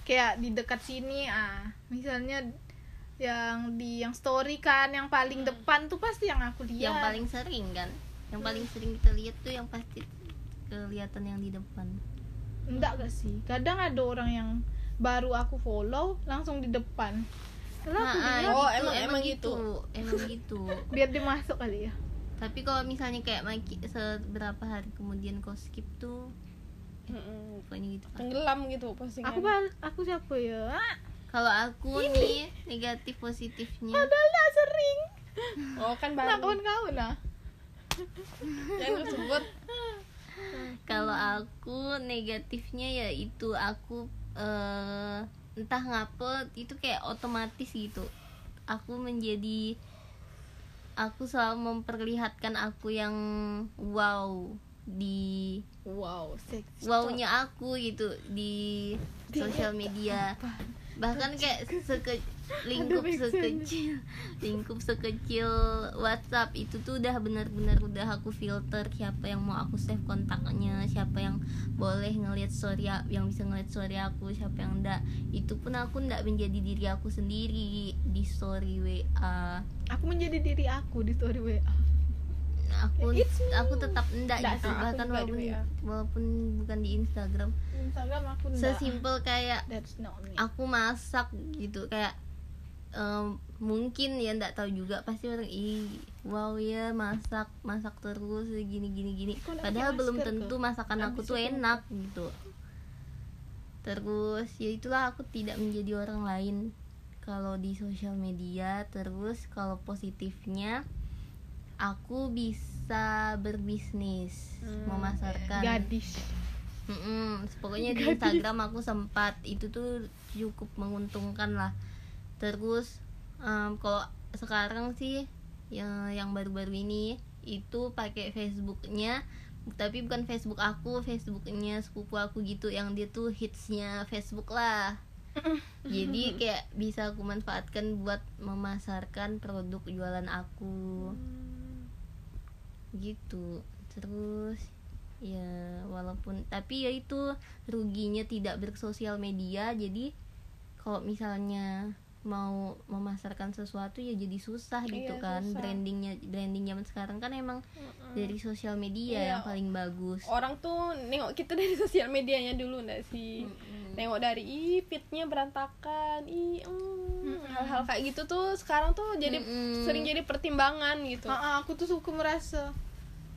kayak di dekat sini ah. Misalnya yang di yang story kan yang paling depan tuh pasti yang aku lihat. yang paling sering kan yang paling sering kita lihat tuh yang pasti kelihatan yang di depan Enggak gak sih? Kadang ada orang yang baru aku follow langsung di depan. Lalu aku Nah, lihat, Oh, gitu, emang- emang gitu. emang gitu biar dia masuk kali ya. tapi kalau misalnya kayak maki seberapa hari kemudian kau skip tuh Mm-mm. pokoknya gitu kan. tenggelam gitu postingan Aku bal aku siapa ya? Ah, kalau aku nih negatif positifnya Padahal sering. oh kan Nah, baru kawan-kawan lah. Yang tersebut kalau aku negatifnya ya itu aku eh, entah ngapa itu kayak otomatis gitu. Aku menjadi aku selalu memperlihatkan aku yang wow di Wow, seksi. wownya aku gitu di sosial media bahkan kayak seke, lingkup sekecil lingkup sekecil WhatsApp itu tuh udah benar-benar udah aku filter siapa yang mau aku save kontaknya siapa yang boleh ngelihat story yang bisa ngeliat story aku siapa yang enggak itu pun aku enggak menjadi diri aku sendiri di story WA Aku menjadi diri aku di story WA. Aku aku tetap enggak Nggak gitu bahkan walaupun WA. walaupun bukan di Instagram Instagram aku enggak. sesimpel kayak That's not me. aku masak gitu kayak em, mungkin ya nggak tahu juga pasti orang ih wow ya masak masak terus gini gini gini padahal belum tentu masakan aku tuh enak gitu terus ya itulah aku tidak menjadi orang lain kalau di sosial media terus kalau positifnya aku bisa berbisnis Hmm, memasarkan Gadis. Mm-mm, pokoknya di Instagram aku sempat itu tuh cukup menguntungkan lah. Terus em, kalau sekarang sih yang yang baru-baru ini itu pakai Facebooknya tapi bukan Facebook aku, Facebooknya sepupu aku gitu yang dia tuh hitsnya Facebook lah. Jadi kayak bisa aku manfaatkan buat memasarkan produk jualan aku gitu. Terus ya walaupun tapi ya itu ruginya tidak bersosial media jadi kalau misalnya mau memasarkan sesuatu ya jadi susah gitu Iya, kan. susah. brandingnya branding zaman sekarang kan emang dari sosial media Iya. yang paling bagus. Orang tuh nengok kita dari sosial medianya dulu nggak sih? Nengok dari ih fitnya berantakan. Ih mm, hal-hal kayak gitu tuh sekarang tuh jadi Mm-mm. sering jadi pertimbangan gitu. Ah, ah, aku tuh suka merasa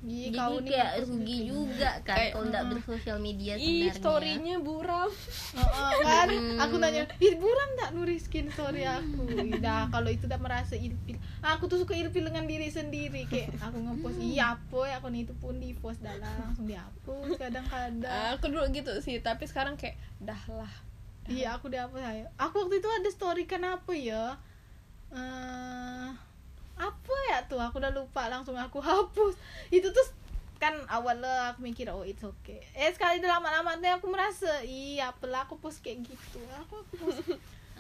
Ih, jadi kau nih kayak rugi juga kan Kayak, kalau nggak bersosial media ih sebenarnya. storynya buram. Ah, ah, kan aku nanya ih buram tak nuriskin story aku? Dah kalau itu udah merasa ilfil. Aku tuh suka ilfil dengan diri sendiri. Kayak aku ngepost iya apa ya aku itu pun di post dah langsung dihapus kadang-kadang. Aku dulu gitu sih tapi sekarang kayak dah lah iya aku dihapus ayo. Aku waktu itu ada story kan apa ya? Eh apa ya tuh? Aku udah lupa langsung aku hapus. Itu tuh kan awalnya aku mikir oh it's okay. Eh sekali udah lama-lama tuh aku merasa iya apalah aku post kayak gitu. Aku, aku post.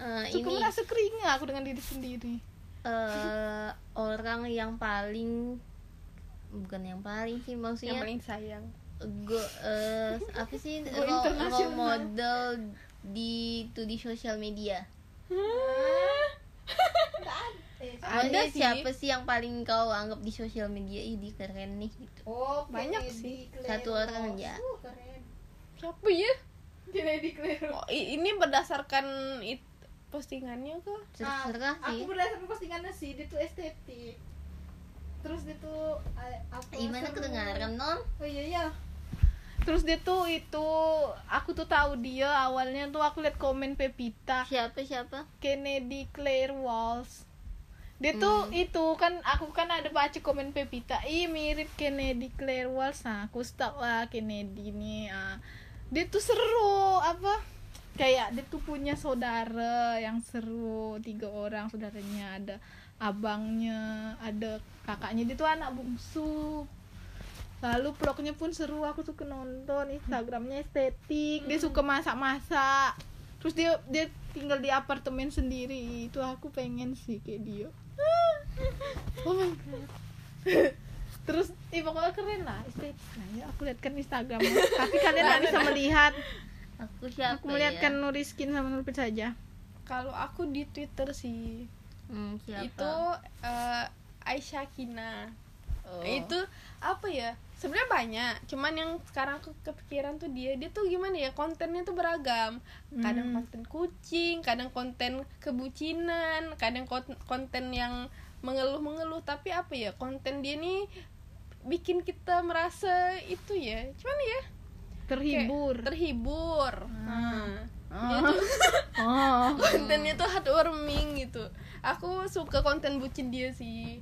Eh, suka ini merasa keringat aku dengan diri sendiri. Eh, orang yang paling bukan yang paling sih yang maksudnya paling sayang. Go eh, apa sih? Role, model di itu di sosial media. Ada ada sih. siapa sih yang paling kau anggap di sosial media dia keren nih gitu? Oh Banyak sih. Satu orang aja. keren. Siapa ya? Kennedy Claire oh, ini berdasarkan it, postingannya kah? Terserah aku sih. berdasarkan postingannya sih dia tuh estetik. Terus dia tuh apa gimana seru. kedengaran non oh iya iya. Terus dia tuh itu aku tuh tahu dia awalnya tuh aku lihat komen Pepita. Siapa siapa? Kennedy Claire Walls dia tuh itu kan aku kan ada baca komen Pepita ih mirip Kennedy Claire Walls nah aku stop lah Kennedy nih ah. dia tuh seru apa kayak dia tuh punya saudara yang seru tiga orang saudaranya ada abangnya ada kakaknya dia tuh anak bungsu. Lalu vlognya pun seru aku suka nonton instagramnya estetik dia suka masak-masak. Terus dia dia tinggal di apartemen sendiri itu aku pengen sih kayak dia oh my god terus eh, pokoknya keren lah nah ya aku lihat kan instagram. Tapi kalian nggak bisa melihat. Aku siapa aku melihatkan ya? Nuriskin sama Nurpit saja. Kalau aku di twitter sih. Hmm, siapa? Itu eh, Aisyah Kina. Oh. itu apa ya sebenarnya banyak. Cuman yang sekarang aku kepikiran tuh dia. Dia tuh gimana ya kontennya tuh beragam. Kadang Hmm. konten kucing kadang konten kebucinan kadang kon- konten yang mengeluh-mengeluh tapi apa ya konten dia nih bikin kita merasa itu ya cuman ya kayak terhibur. terhibur. Nah, dia Oh. tuh oh kontennya tuh heartwarming gitu. Aku suka konten bucin dia sih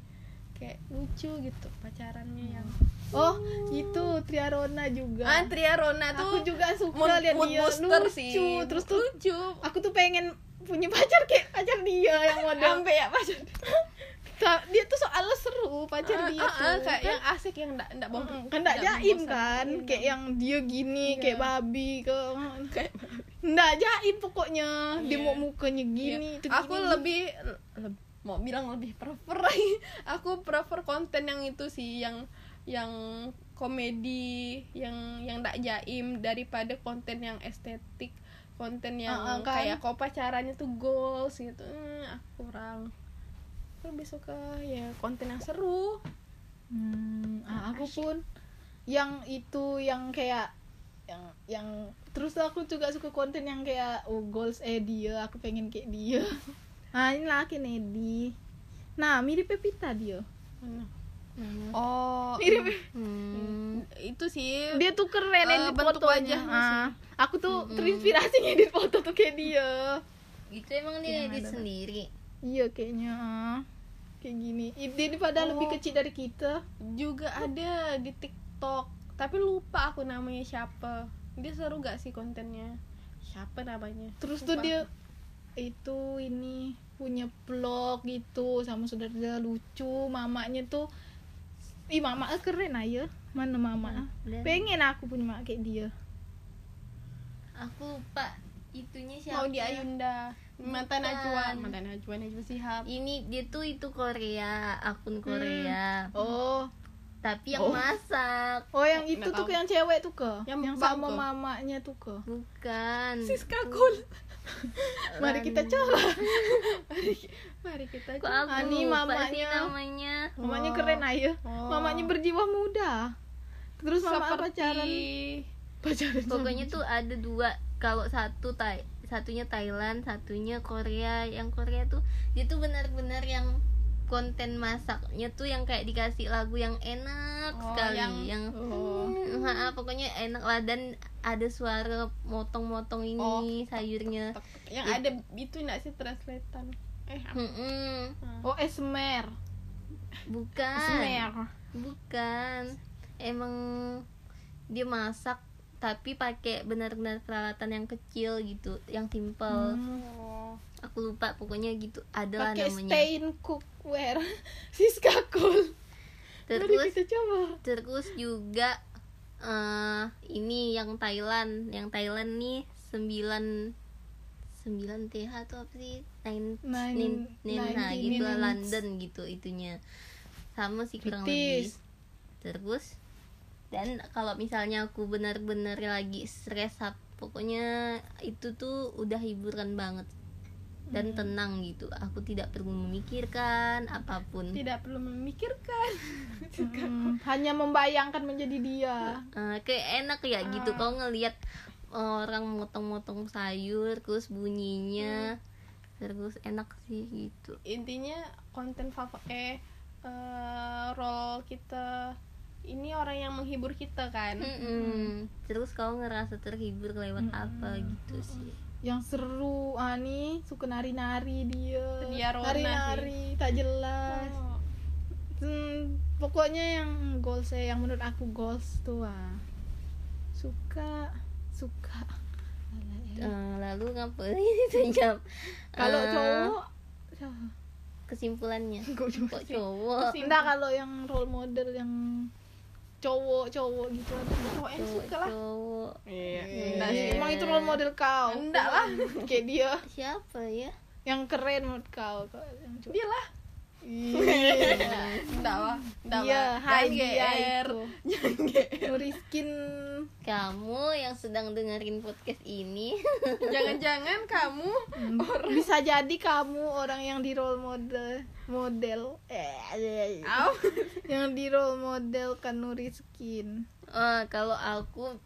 kayak lucu gitu pacarannya yang oh itu Triarona juga. Ah Tria Rona tuh aku juga suka mood, lihat mood dia. lucu sih. terus tuh lucu. aku tuh pengen punya pacar kayak pacar dia yang model. Sampai ya pacar dia tuh soalnya seru pacar Ah, dia ah, tuh ah, kayak kan yang asik yang ndak ndak bohong kan ndak jaim kan kayak yang dia gini Iya. kayak babi ke kayak ndak jaim pokoknya dia Iya. mau mukanya gini Iya. itu aku gini. lebih leb- mau bilang lebih prefer aku prefer konten yang itu sih yang yang komedi yang yang ndak jaim daripada konten yang estetik konten yang ah, kan? kayak kok pacarannya tuh goals gitu hmm, aku kurang lebih suka ya konten yang seru. Hmm, ah, aku pun yang itu yang kayak yang yang terus aku juga suka konten yang kayak oh goals eh dia aku pengen kayak dia. Nah ini laki Nedi nah mirip Pepita dia. Mana? Mana? oh mirip. Hmm, itu sih dia tuh keren edit bentuk fotonya. wajahnya ah, aku tuh terinspirasi ngedit foto tuh kayak dia. Itu emang dia Yang edit ada. sendiri iya kayaknya. Kayak gini. Dia ini padahal lebih Oh. kecil dari kita. Juga ada di TikTok. Tapi lupa aku namanya siapa. Dia seru gak sih kontennya? Siapa namanya? Terus tuh Lupa. dia itu ini punya vlog gitu sama saudara lucu. Mamanya tuh ih mama keren aja mana mama? Dan pengen aku punya mak kayak dia. Aku lupa itunya siapa mau di Ayunda mantan Bukan. Najwa mantan Najwa Najwa Sihab ini dia tuh itu Korea akun Korea. Oh. Tapi yang masak. Oh yang itu nggak tuh tahu. yang cewek tuh ke? Yang yang, sama ke? mamanya tuh ke? Bukan. Siska Kul mari kita coba. Mari kita kok aku Ani mamanya. namanya. Mamanya Oh. keren aja Oh. mamanya berjiwa muda. Terus mama seperti pacaran? pacaran pokoknya tuh ada dua. Kalau satu Thai satunya Thailand satunya Korea. Yang Korea tuh dia tuh benar-benar yang konten masaknya tuh yang kayak dikasih lagu yang enak Oh, sekali yang- yang, oh. Hmm, ha, pokoknya enak lah. Dan ada suara motong-motong ini Oh. sayurnya. yang ada itu enggak sih translatean? Eh apa? Mm-mm. oh esmer. Bukan. Esmer. Bukan. Emang dia masak tapi pakai benar-benar peralatan yang kecil gitu yang simple. Oh. aku lupa pokoknya gitu adalah pakai namanya. stain cookware Siska mari terus kita coba. terus juga eh ini yang Thailand yang Thailand nih sembilan sembilan TH atau apa sih? Nine Nine- nine, nine, ninety gitu minutes. London gitu itunya. Sama sih kurang lebih. British. Terus dan kalau misalnya aku benar-benar lagi stres pokoknya itu tuh udah hiburan banget. Dan tenang gitu. Aku tidak perlu memikirkan apa pun. Tidak perlu memikirkan. Hmm, hanya membayangkan menjadi dia. Eh, kayak enak ya gitu. Kau ngelihat orang motong-motong sayur terus bunyinya terus enak sih gitu. Intinya konten favorit eh eh, role kita ini orang yang menghibur kita kan Mm-mm. terus kau ngerasa terhibur lewat apa gitu sih yang seru ani suka nari-nari dia Dia Rona nari-nari tak jelas Oh. Hmm, pokoknya yang goals saya yang menurut aku goals tuh ah. suka suka eh. Eh, lalu ngapain jam kalau Eh, cowok siapa? kesimpulannya Kok cowok cowok enggak kalau yang role model yang cowok-cowok gitu ada nggak? cowok yang cowok suka lah. cowok. Iya. Eh, enggak sih emang itu role model kau. Enggak lah. Kayak dia. Siapa ya? Yang keren menurut kau. Kau yang cowok. dia lah. Enggak lah enggak Iya, hai GR. Nuriskin. Kamu yang sedang dengerin podcast ini. Jangan-jangan kamu bisa jadi kamu orang yang di role model model. Eh yang di role model kan Nuriskin. Eh, kalau aku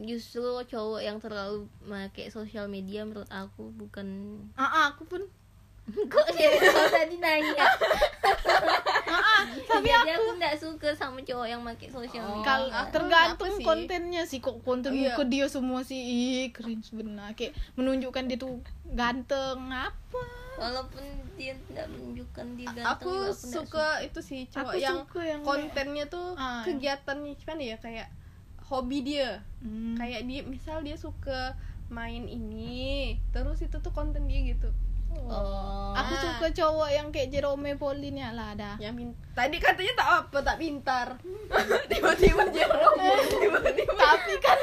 justru cowok yang terlalu pakai sosial media menurut aku bukan ah ah, aku pun kok ya kau tadi nanya ah tapi jadi aku nggak suka sama cowok yang pakai sosial Oh. media Kal aku tergantung sih? kontennya sih kok konten Iya. muka dia semua sih ih keren sebenarnya kayak menunjukkan dia tuh ganteng apa walaupun dia tidak menunjukkan dia ganteng aku suka itu sih cowok Aku yang suka yang kontennya tuh Ah. kegiatannya kan ya kayak hobi dia Hmm. kayak dia misal dia suka main ini terus itu tuh konten dia gitu oh. Aku Ah. suka cowok yang kayak Jerome Pauline ya lah ada yang min- tadi katanya tak apa tak pintar. Tiba-tiba Jerome tiba-tiba. Tapi kan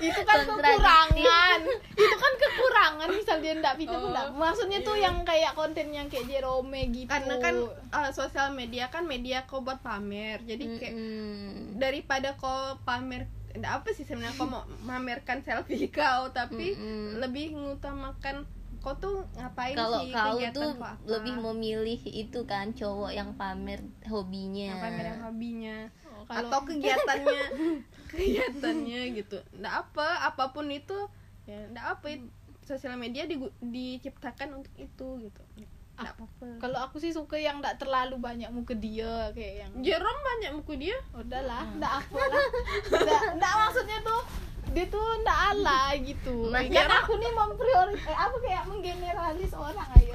itu kan kekurangan. Itu kan kekurangan misal dia ndak pintar Oh, maksudnya tuh yang kayak konten yang kayak Jerome gitu. Karena kan uh, sosial media kan media kau buat pamer. Jadi kayak Mm-mm. daripada kau pamer apa sih sebenarnya kau mau memamerkan selfie kau tapi Mm-mm. lebih mengutamakan kau tuh ngapain kalau sih kau kegiatan tuh kau apa? lebih memilih itu kan cowok yang pamer hobinya. Yang pamer yang hobinya. Oh, kalau atau kegiatannya. Kegiatannya gitu. Nggak apa apa pun itu ya nggak apa itu sosial media digu- diciptakan untuk itu gitu nggak apa-apa. Kalau aku sih suka yang ndak terlalu banyak muka dia kayak yang Jerome banyak buku dia? Udahlah Hmm. ndak apa lah. Ndak ndak maksudnya tuh dia tuh ndak ala gitu. Nah, kan aku nih memprioris eh aku kayak menggeneralis orang ayo.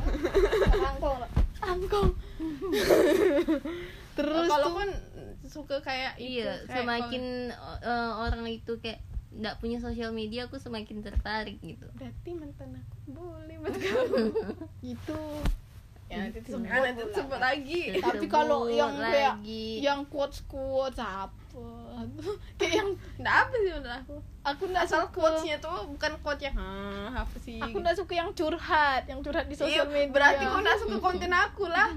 Angkong angkong terus kalau tuh kan suka kayak itu iya kayak semakin eh, orang itu kayak nggak punya sosial media aku semakin tertarik gitu. Berarti mantan aku boleh buat kamu gitu ya nanti Gitu. disebut Ah, nanti pula. sebut lagi. Tapi kalau yang kayak yang quotes quotes apa? Kayak yang nggak apa sih menurut aku. Aku ndak asal suka. quotesnya tuh bukan quotes yang "Hah, apa sih? Aku ndak suka yang curhat yang curhat di Iya, sosial media. berarti kau nggak suka konten aku lah.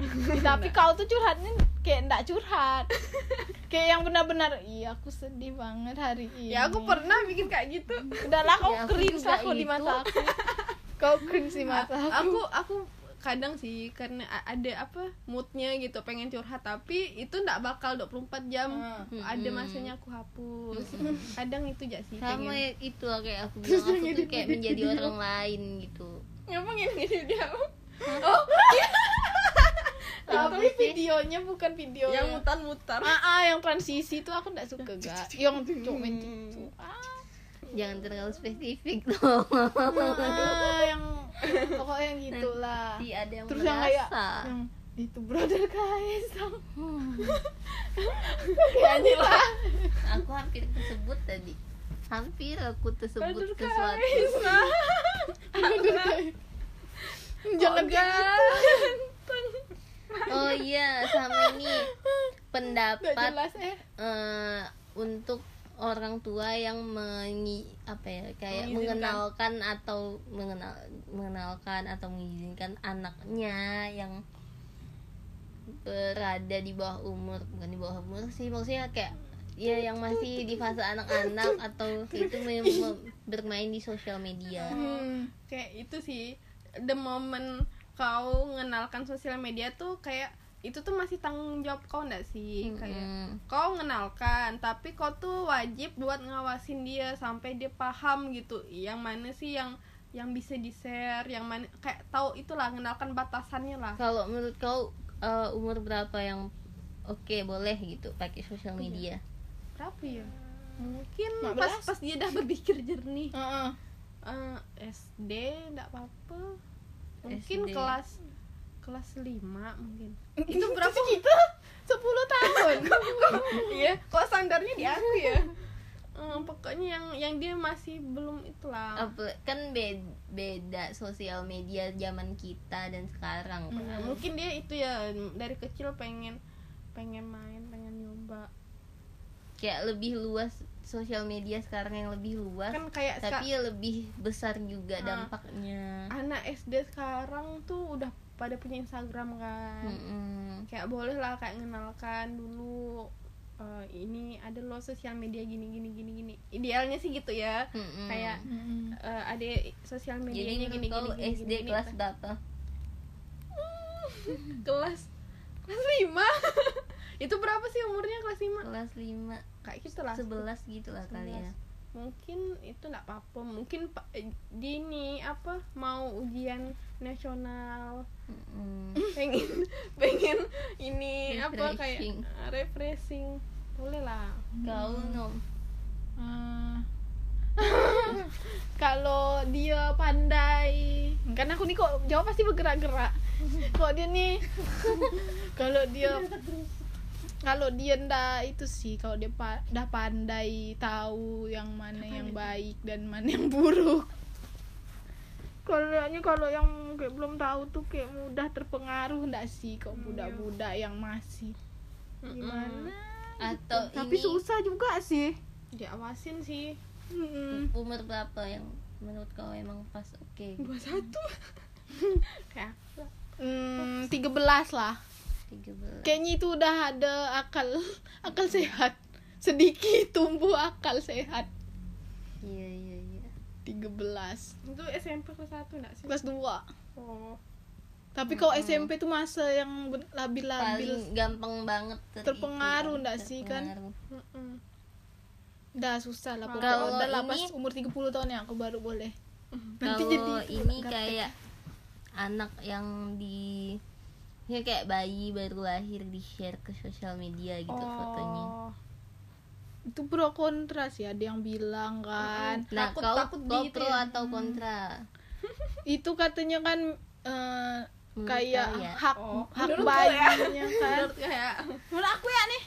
Tapi kau tuh curhatnya kayak ndak curhat. Kayak yang benar-benar iya aku sedih banget hari ini. Ya aku pernah bikin kayak gitu. Udahlah kau Ya, cringe juga aku di mata aku. Kau cringe di mata aku aku. aku kadang sih karena ada apa moodnya gitu pengen curhat tapi itu ndak bakal 24 jam. Hmm. ada masanya aku hapus. Kadang itu aja sih sama pengen. ya itu lah kayak aku bilang aku tuh kayak menjadi orang lain gitu. Ngapa gini gini dia oh tapi videonya bukan video. Yang mutar-mutar. Ah, ah, yang transisi itu aku nggak suka gak yang main cucu ah, jangan terlalu spesifik dong. Ah, yang pokoknya yang gitulah. Nanti ada yang terus yang kayak merasa yang itu brother Kaisang Hmm, lah aku hampir tersebut tadi. Hampir aku tersebut Brother sesuatu. jangan gitu oh iya sama ini. Pendapat jelas eh. eh, untuk orang tua yang mengi apa ya kayak mengenalkan atau mengenal mengenalkan atau mengizinkan anaknya yang berada di bawah umur bukan di bawah umur sih maksudnya kayak ya yang masih di fase anak-anak atau itu bermain di sosial media Hmm. kayak itu sih the moment kau mengenalkan sosial media tuh kayak itu tuh masih tanggung jawab kau nggak sih kayak Mm-mm. kau mengenalkan tapi kau tuh wajib buat ngawasin dia sampai dia paham gitu yang mana sih yang yang bisa di share yang mana kayak tahu itulah mengenalkan batasannya lah kalau menurut kau eh, umur berapa yang oke boleh gitu pakai sosial media berapa ya mungkin 15? pas pas dia udah berpikir jernih Heeh. Eh, SD enggak apa-apa mungkin SD. kelas kelas 5 mungkin. Itu berapa? Kita 10 tahun. Iya kok standarnya di aku ya? Eh, pokoknya yang yang dia masih belum itulah. Apa kan beda, beda sosial media zaman kita dan sekarang. Kan. Mungkin dia itu ya dari kecil pengen pengen main pengen nyoba. Kayak lebih luas sosial media sekarang yang lebih luas. Kan kayak tapi ya lebih besar juga Ah. dampaknya. Anak SD sekarang tuh udah pada punya Instagram kan Mm-mm. kayak boleh lah kayak mengenalkan dulu eh, ini ada lo sosial media gini gini gini gini idealnya sih gitu ya Mm-mm. kayak Mm-mm. eh, ada sosial jadi medianya menurut gini gini, gini, SD gini, kelas gini. berapa kelas kelas lima itu berapa sih umurnya kelas lima kelas 5 kayak gitu lah 11 gitu lah kali ya 11. Mungkin itu nggak apa-apa. Mungkin pa- eh, apa mau ujian nasional. Mm-mm. pengen pengen ini apa kayak Refreshing. eh, refreshing. Boleh lah. Kau nom. Ah. kalau dia pandai kan aku nih kok jawab pasti bergerak-gerak. Kok dia nih kalau dia kalau dia ndak itu sih kalau dia pa, dah pandai tahu yang mana yang baik dan mana yang buruk. Kalau kalau yang kayak belum tahu tuh kayak mudah terpengaruh ndak sih kok budak-budak yang masih. Gimana? Atau tapi ini. susah juga sih. Diawasin sih. Mm-mm. umur berapa yang menurut kau emang pas oke? Dua satu. Kayak Hmm, 13 lah. 13 Kayaknya itu udah ada akal akal sehat. Sedikit tumbuh akal sehat. iya iya iya 13. itu SMP kelas satu nggak sih Kelas 2. oh Tapi kalau SMP tuh masa yang labil-labil paling gampang banget ter- Terpengaruh itu, ndak sih, kan? mm-mm. udah susah lah Kalau pokoknya udah lah pas ini- umur 30 tahun ya aku baru boleh. Nanti kalau jadi ini kayak anak yang di ya kayak bayi baru lahir di share ke sosial media gitu fotonya Oh. itu pro kontra sih ada yang bilang kan. nah Takut- kau takut kau gitu pro ya. atau kontra Itu katanya kan Menurut kayak ya? hak Oh, hak menurut ya? bayinya kan. Menurut kayak Menurut aku ya nih.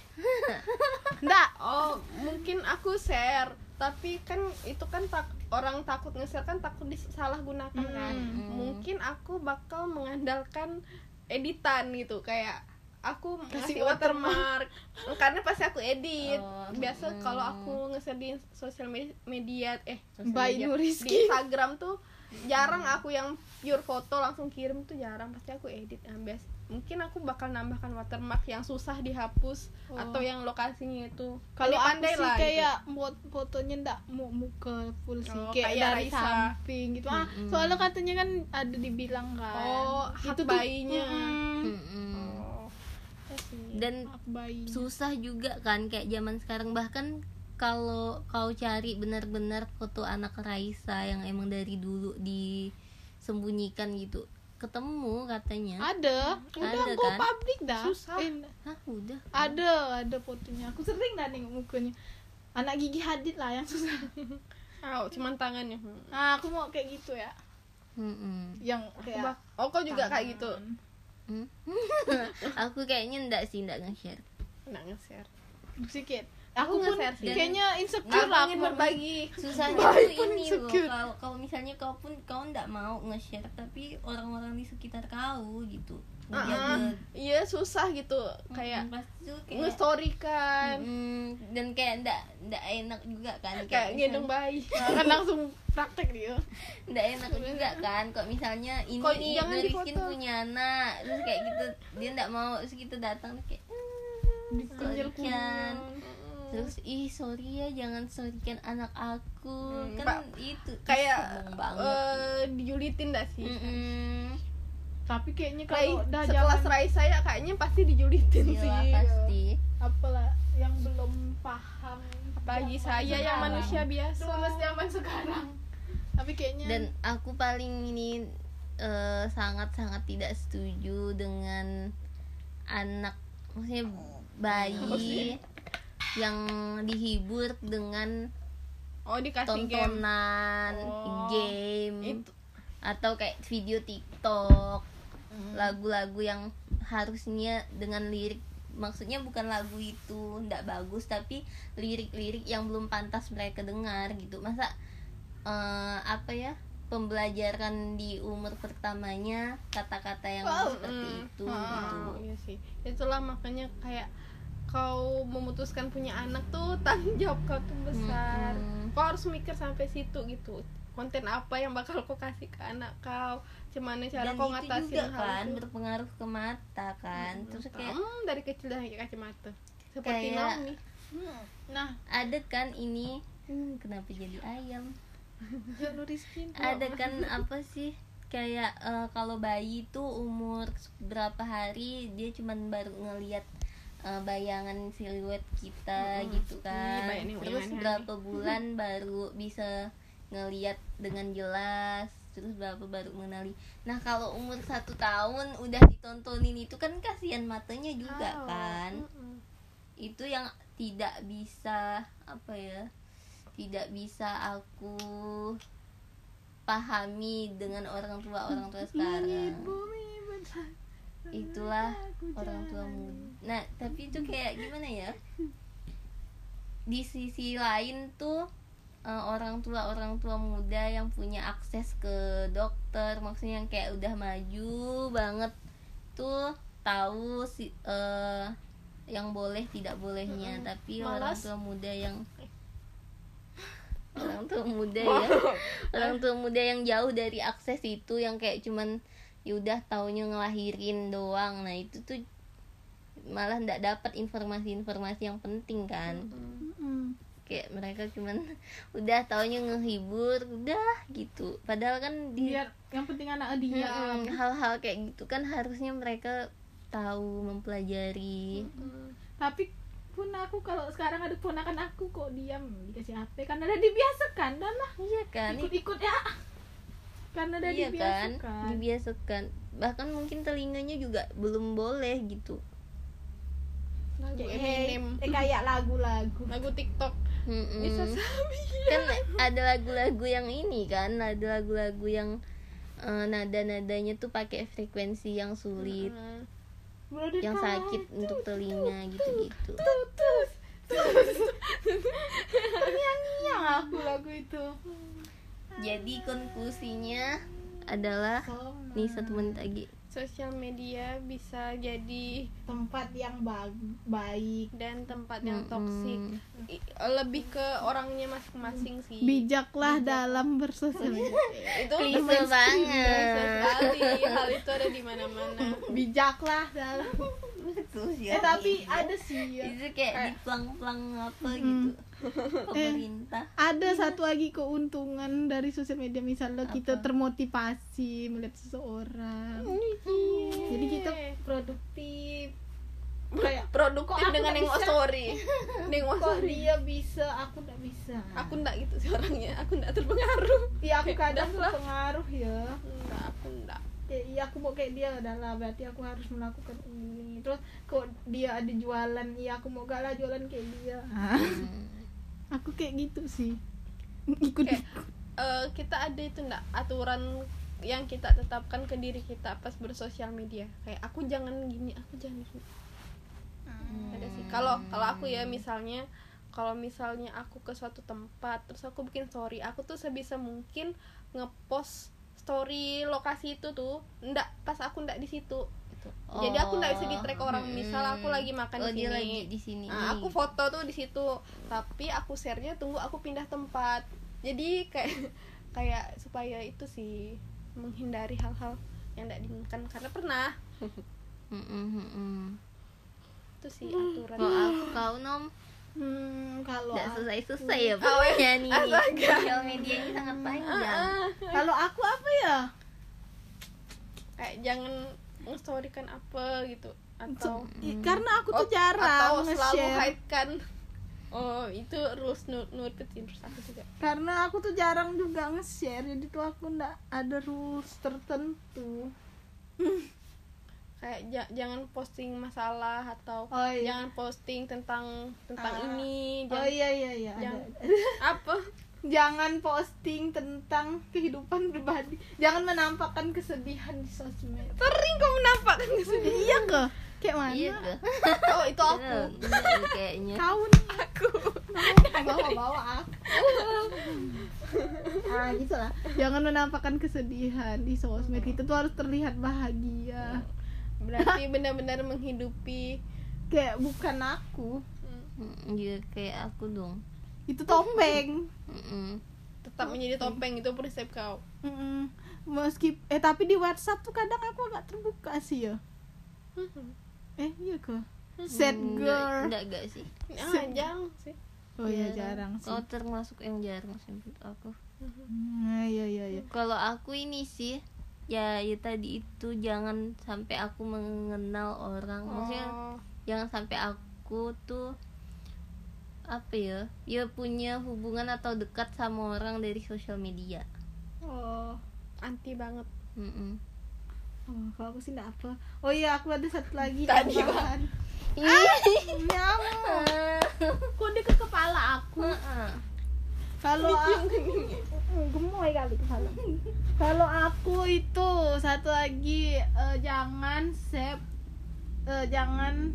Enggak, oh mungkin aku share tapi kan itu kan tak orang takut nge-share kan takut disalahgunakan kan Hmm. mungkin aku bakal mengandalkan editan gitu kayak aku Kasih watermark karena pasti aku edit Oh, biasa hmm. kalau aku nge-share di sosial me- media eh sosial By Nuriski. di Instagram tuh jarang aku yang pure foto langsung kirim tuh jarang pasti aku edit nah, bias- mungkin aku bakal nambahkan watermark yang susah dihapus Oh. atau yang lokasinya itu kalau sih lah, gitu. kayak mot fotonya ndak mau muka full sih Oh, kayak, kayak dari Raisa. samping gitu ah soalnya katanya kan ada dibilang kan Oh, hak tuh, bayinya. Oh, iya dan bayinya susah juga kan kayak zaman sekarang bahkan kalau kau cari benar-benar foto anak Raisa yang emang dari dulu disembunyikan gitu ketemu katanya. Ada. Udah Ada, go kan? public dah. Susah. Eh, Hah udah. Ada ada fotonya. Aku sering dah nengok mukanya. Anak gigi hadid lah yang susah. Au, cuman tangannya. Hmm. nah aku mau kayak gitu ya. Mm-mm. yang Aku kayak oh kau juga kayak gitu? tangan. Hmm? aku kayaknya enggak sih enggak nge-share. Nggak nge-share. Sedikit Aku aku pun kayaknya insecure lah aku berbagi. Susahnya Baik tuh ini loh insecure. kalau kalau misalnya kau pun kau enggak mau nge-share tapi orang-orang di sekitar kau gitu. Ah, ngejaga iya susah gitu kayak Mm, tuh kayak nge-story kan Mm, dan kayak enggak enggak enak juga kan kayak gendong bayi. Kan langsung praktek dia. Enggak enak juga kan kok misalnya ini Kok nih Rizkin punya anak terus kayak gitu dia enggak mau terus kita datang kayak dikunyil Sorry-kan. Mm. terus ih sorry ya jangan sorrykan anak aku. Hmm, kan Pak, itu kayak banget eh, dijulitin dah sih? Mm-mm. tapi kayaknya kayak kalau udah sekelas zaman Raisa ya kayaknya pasti dijulitin Gila, sih. pasti. Apalah yang belum paham zaman saya yang sekarang. manusia biasa. Lulus zaman sekarang. Tapi kayaknya dan aku paling ini eh, sangat-sangat tidak setuju dengan anak maksudnya bayi yang dihibur dengan oh dikasih game. tontonan Oh, game itu. atau kayak video TikTok lagu-lagu yang harusnya dengan lirik maksudnya bukan lagu itu ndak bagus tapi lirik-lirik yang belum pantas mereka dengar gitu. Masa eh, apa ya pembelajaran di umur pertamanya kata-kata yang Oh, seperti Mm. itu Ah, gitu. iya sih. Itulah makanya kayak kau memutuskan punya anak tuh tanggung jawab kau tuh besar. Mm-mm. kau harus mikir sampai situ gitu. Konten apa yang bakal kau kasih ke anak kau? Gimana cara dan kau ngatasin juga hal kan itu? berpengaruh ke mata kan. Terus kayak Hmm, dari kecil dah pakai kacamata. Seperti Kayak- Naomi. Hmm. nah. ada kan ini. Hmm, kenapa jadi ayam? Ada kan apa sih? Kayak eh, kalau bayi itu umur berapa hari dia cuman baru ngelihat eh, bayangan siluet kita Mm-mm. gitu Iya, kan. terus berapa bulan baru bisa ngelihat dengan jelas? Terus berapa baru mengenali? Nah kalau umur satu tahun udah ditontonin itu kan kasihan matanya juga Oh, kan. mm-mm. itu yang tidak bisa apa ya tidak bisa aku pahami dengan orang tua orang tua sekarang. bumi besar itulah orang tua muda nah tapi itu kayak gimana ya? Di sisi lain tuh eh, orang tua orang tua muda yang punya akses ke dokter maksudnya yang kayak udah maju banget tuh tahu si eh, yang boleh tidak bolehnya. Tapi orang Malas. tua muda yang orang tua muda ya. Orang tua muda yang jauh dari akses itu yang kayak cuman yaudah taunya ngelahirin doang. Nah itu tuh malah ndak dapat informasi-informasi yang penting kan. Hmm. kayak mereka cuman udah taunya ngehibur udah gitu. Padahal kan di biar yang penting anak dia. Mm-mm, hal-hal kayak gitu kan harusnya mereka tahu mempelajari. Mm. tapi pun aku kalau sekarang ada ponakan aku kok diam dikasih HP karena udah dibiasakan dan lah. Iya kan ikut-ikut ya karena udah iya kan? dibiasakan dibiasakan bahkan mungkin telinganya juga belum boleh gitu. Lagu Kayak- Eminem. Eh, kayak lagu-lagu. Lagu TikTok. Mm-mm. bisa sabi kan ada lagu-lagu yang ini kan ada lagu-lagu yang eh, nada-nadanya tuh pakai frekuensi yang sulit. Mm. Yang Khan. sakit untuk telinga gitu-gitu. tutus tutus terngiang-ngiang aku lagu itu jadi konklusinya adalah Soma. nih satu menit lagi. Sosial media bisa jadi tempat yang baik dan tempat yang Mm-mm. toksik I- lebih ke orangnya masing-masing sih. Bijaklah dalam bersosial itu Klise banget. Sekali. Hal itu ada di mana-mana. Bijaklah dalam eh tapi ada sih ya. itu kayak di plang-plang apa Mm. gitu. Pemerintah ada satu lagi keuntungan dari sosial media misalnya kita termotivasi melihat seseorang. Jadi kita produktif. Kayak produktif Kok dengan nggak nengok bisa? story nengok kok story dia bisa aku nggak bisa? Aku ndak gitu sih orangnya. Aku ndak terpengaruh. Ya aku kadang terpengaruh ya. Ndak aku ndak iya aku mau kayak dia adalah berarti aku harus melakukan ini. Terus kok dia ada jualan? Iya aku mau gak lah jualan kayak dia. Hmm. aku kayak gitu sih. Ikut Kayak, eh, kita ada itu ndak aturan yang kita tetapkan ke diri kita pas bersosial media. Kayak aku jangan gini aku jangan gini. Ada sih. Kalau kalau aku ya misalnya kalau misalnya aku ke suatu tempat terus aku bikin story aku tuh sebisa mungkin ngepost story lokasi itu tuh ndak pas aku ndak di situ. Gitu. jadi aku ndak bisa di track orang Mm-mm. misal aku lagi makan oh di sini. lagi di sini. Nah, aku foto tuh di situ. Tapi aku share-nya tunggu aku pindah tempat. Jadi kayak kayak supaya itu sih menghindari hal-hal yang tidak diinginkan. Karena pernah. Itu sih aturan. Kalau aku kau nom hmm, kalau tidak aku- selesai selesai ya Oh, pokoknya nih. Astaga. sosial media ini sangat panjang. Ah, kalau aku apa ya? Kayak jangan nge-storykan apa gitu. Atau I- karena aku tuh Oh, jarang atau selalu nge-share. hide kan oh itu rules nur nurpetin terus aku juga. Karena aku tuh jarang juga nge-share jadi tuh aku ndak ada rules tertentu kayak ja- jangan posting masalah atau Oh, iya. jangan posting tentang tentang Ah. ini oh jangan, iya iya iya ada. jangan apa? Jangan posting tentang kehidupan pribadi. Jangan menampakkan kesedihan di sosmed. Sering kau menampakkan kesedihan. Iya ke? Kayak mana? Iya ke? Oh itu aku. Enggak, kayaknya. Kau nih. Aku. Bawa bawa aku. Ah gitu lah. Jangan menampakkan kesedihan di sosmed. Kita tuh harus terlihat bahagia berarti benar-benar menghidupi kayak bukan aku. Mm, iya kayak aku dong. Itu topeng. Mm-mm. tetap menjadi topeng itu prinsip kau. Mm-mm. meski eh tapi di WhatsApp tuh kadang aku agak terbuka sih ya. Eh iya ke? Sad girl. enggak enggak sih. Ah jangan sih. Oh iya Jarang. jarang sih. Kau termasuk yang jarang sih menurut aku. Hmm, iya iya iya. Kalau aku ini sih ya ya tadi itu jangan sampai aku mengenal orang maksudnya oh, jangan sampai aku tuh apa ya ya punya hubungan atau dekat sama orang dari sosial media oh anti banget Mm-mm. Oh, kalau aku sih enggak apa. Oh iya, aku ada satu lagi Tadi, tambahan. Ih. Nyamuk. Kode ke kepala aku. Heeh. Kalau aku gemoy kali. Kalau aku itu satu lagi eh, jangan save eh, jangan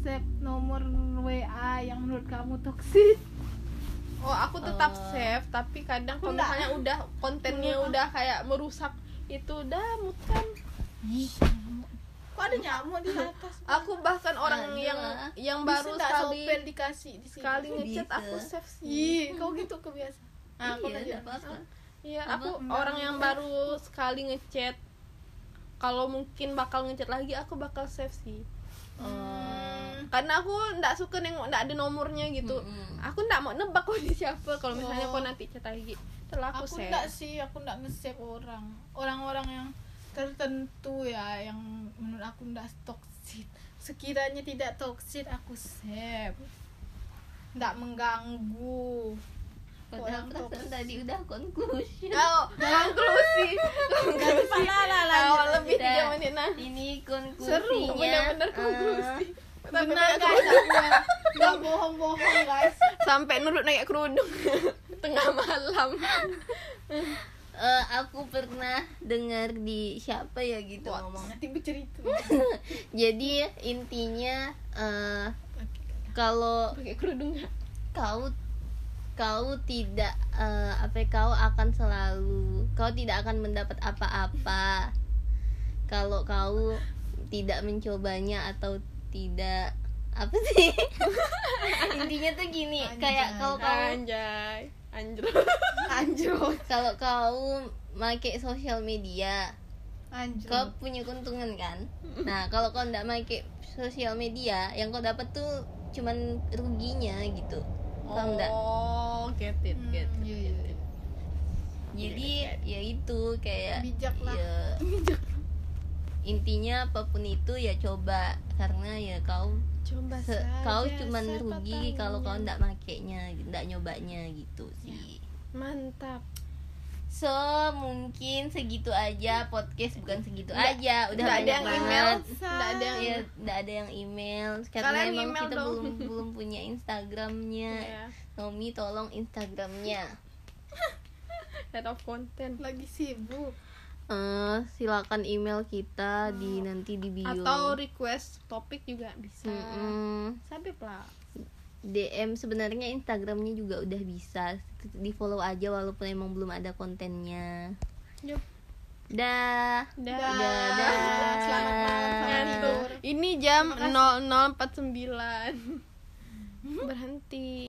save nomor WA yang menurut kamu toksik. oh aku tetap Oh. save tapi kadang kalau misalnya udah kontennya udah kayak merusak itu udah mut kan Kok ada nyamuk di atas? aku bahkan orang Ada yang yang Bisa baru sekali dikasih di sini? sekali ngechat Bisa. aku save sih Ih, kau gitu kebiasaan. Ah, aku iya Iya, Apa? aku Enggak. orang yang baru sekali ngechat. Kalau mungkin bakal ngechat lagi, aku bakal save sih. oh Karena aku ndak suka nengok ndak ada nomornya gitu. Mm-mm. Aku ndak mau nebak kok di siapa. Kalau misalnya Oh. kau nanti chat lagi, setelah aku, aku save. enggak sih aku enggak nge-save orang orang-orang yang tertentu ya yang menurut aku enggak toksik sekiranya tidak toksik aku save enggak mengganggu padahal Orang perasaan tadi udah conclusion Oh, konklusi. konklusi. Oh, lebih Tidak. tiga menit nah. ini konklusinya Seru, bener-bener eh, konklusi. Sampai benar guys enggak bohong-bohong guys Sampai nurut naik kerudung tengah malam. eh, aku pernah dengar di siapa ya gitu What? ngomong nanti bercerita jadi intinya eh, kalau Pakai kerudungnya. kau kau tidak eh, apa ya, kau akan selalu kau tidak akan mendapat apa-apa kalau kau tidak mencobanya atau tidak apa sih intinya tuh gini kayak Anjay. kalau kau Anjay. Anjir. anjir kalau kau make sosial media Anjir. kau punya keuntungan kan nah kalau kau nggak make sosial media yang kau dapat tuh cuman ruginya gitu paham nggak oh get it Hmm, get it, iya, get iya. it. jadi ya itu kayak Bijak lah. ya, intinya apa pun itu ya coba karena ya kau coba saja kau cuman siapa rugi kalau kau ya. ndak makainya ndak nyobanya gitu sih. Mantap. So mungkin segitu aja podcast bukan segitu Nggak- aja udah nggak ada banyak yang banget. email nggak ada yang ya nggak ada yang email. Karena Kalian emang email kita dong. belum belum punya instagramnya. Iya. Nomi tolong instagramnya. Head of content. Lagi sibuk eh silakan email kita di nanti di bio. Atau request topik juga bisa. Mm-mm. sabip lah DM sebenarnya Instagramnya juga udah bisa. Di follow aja walaupun emang belum ada kontennya. Yup. dah. Dah. Dah, dah. Selamat malam, selamat tidur. ini jam 00.49 berhenti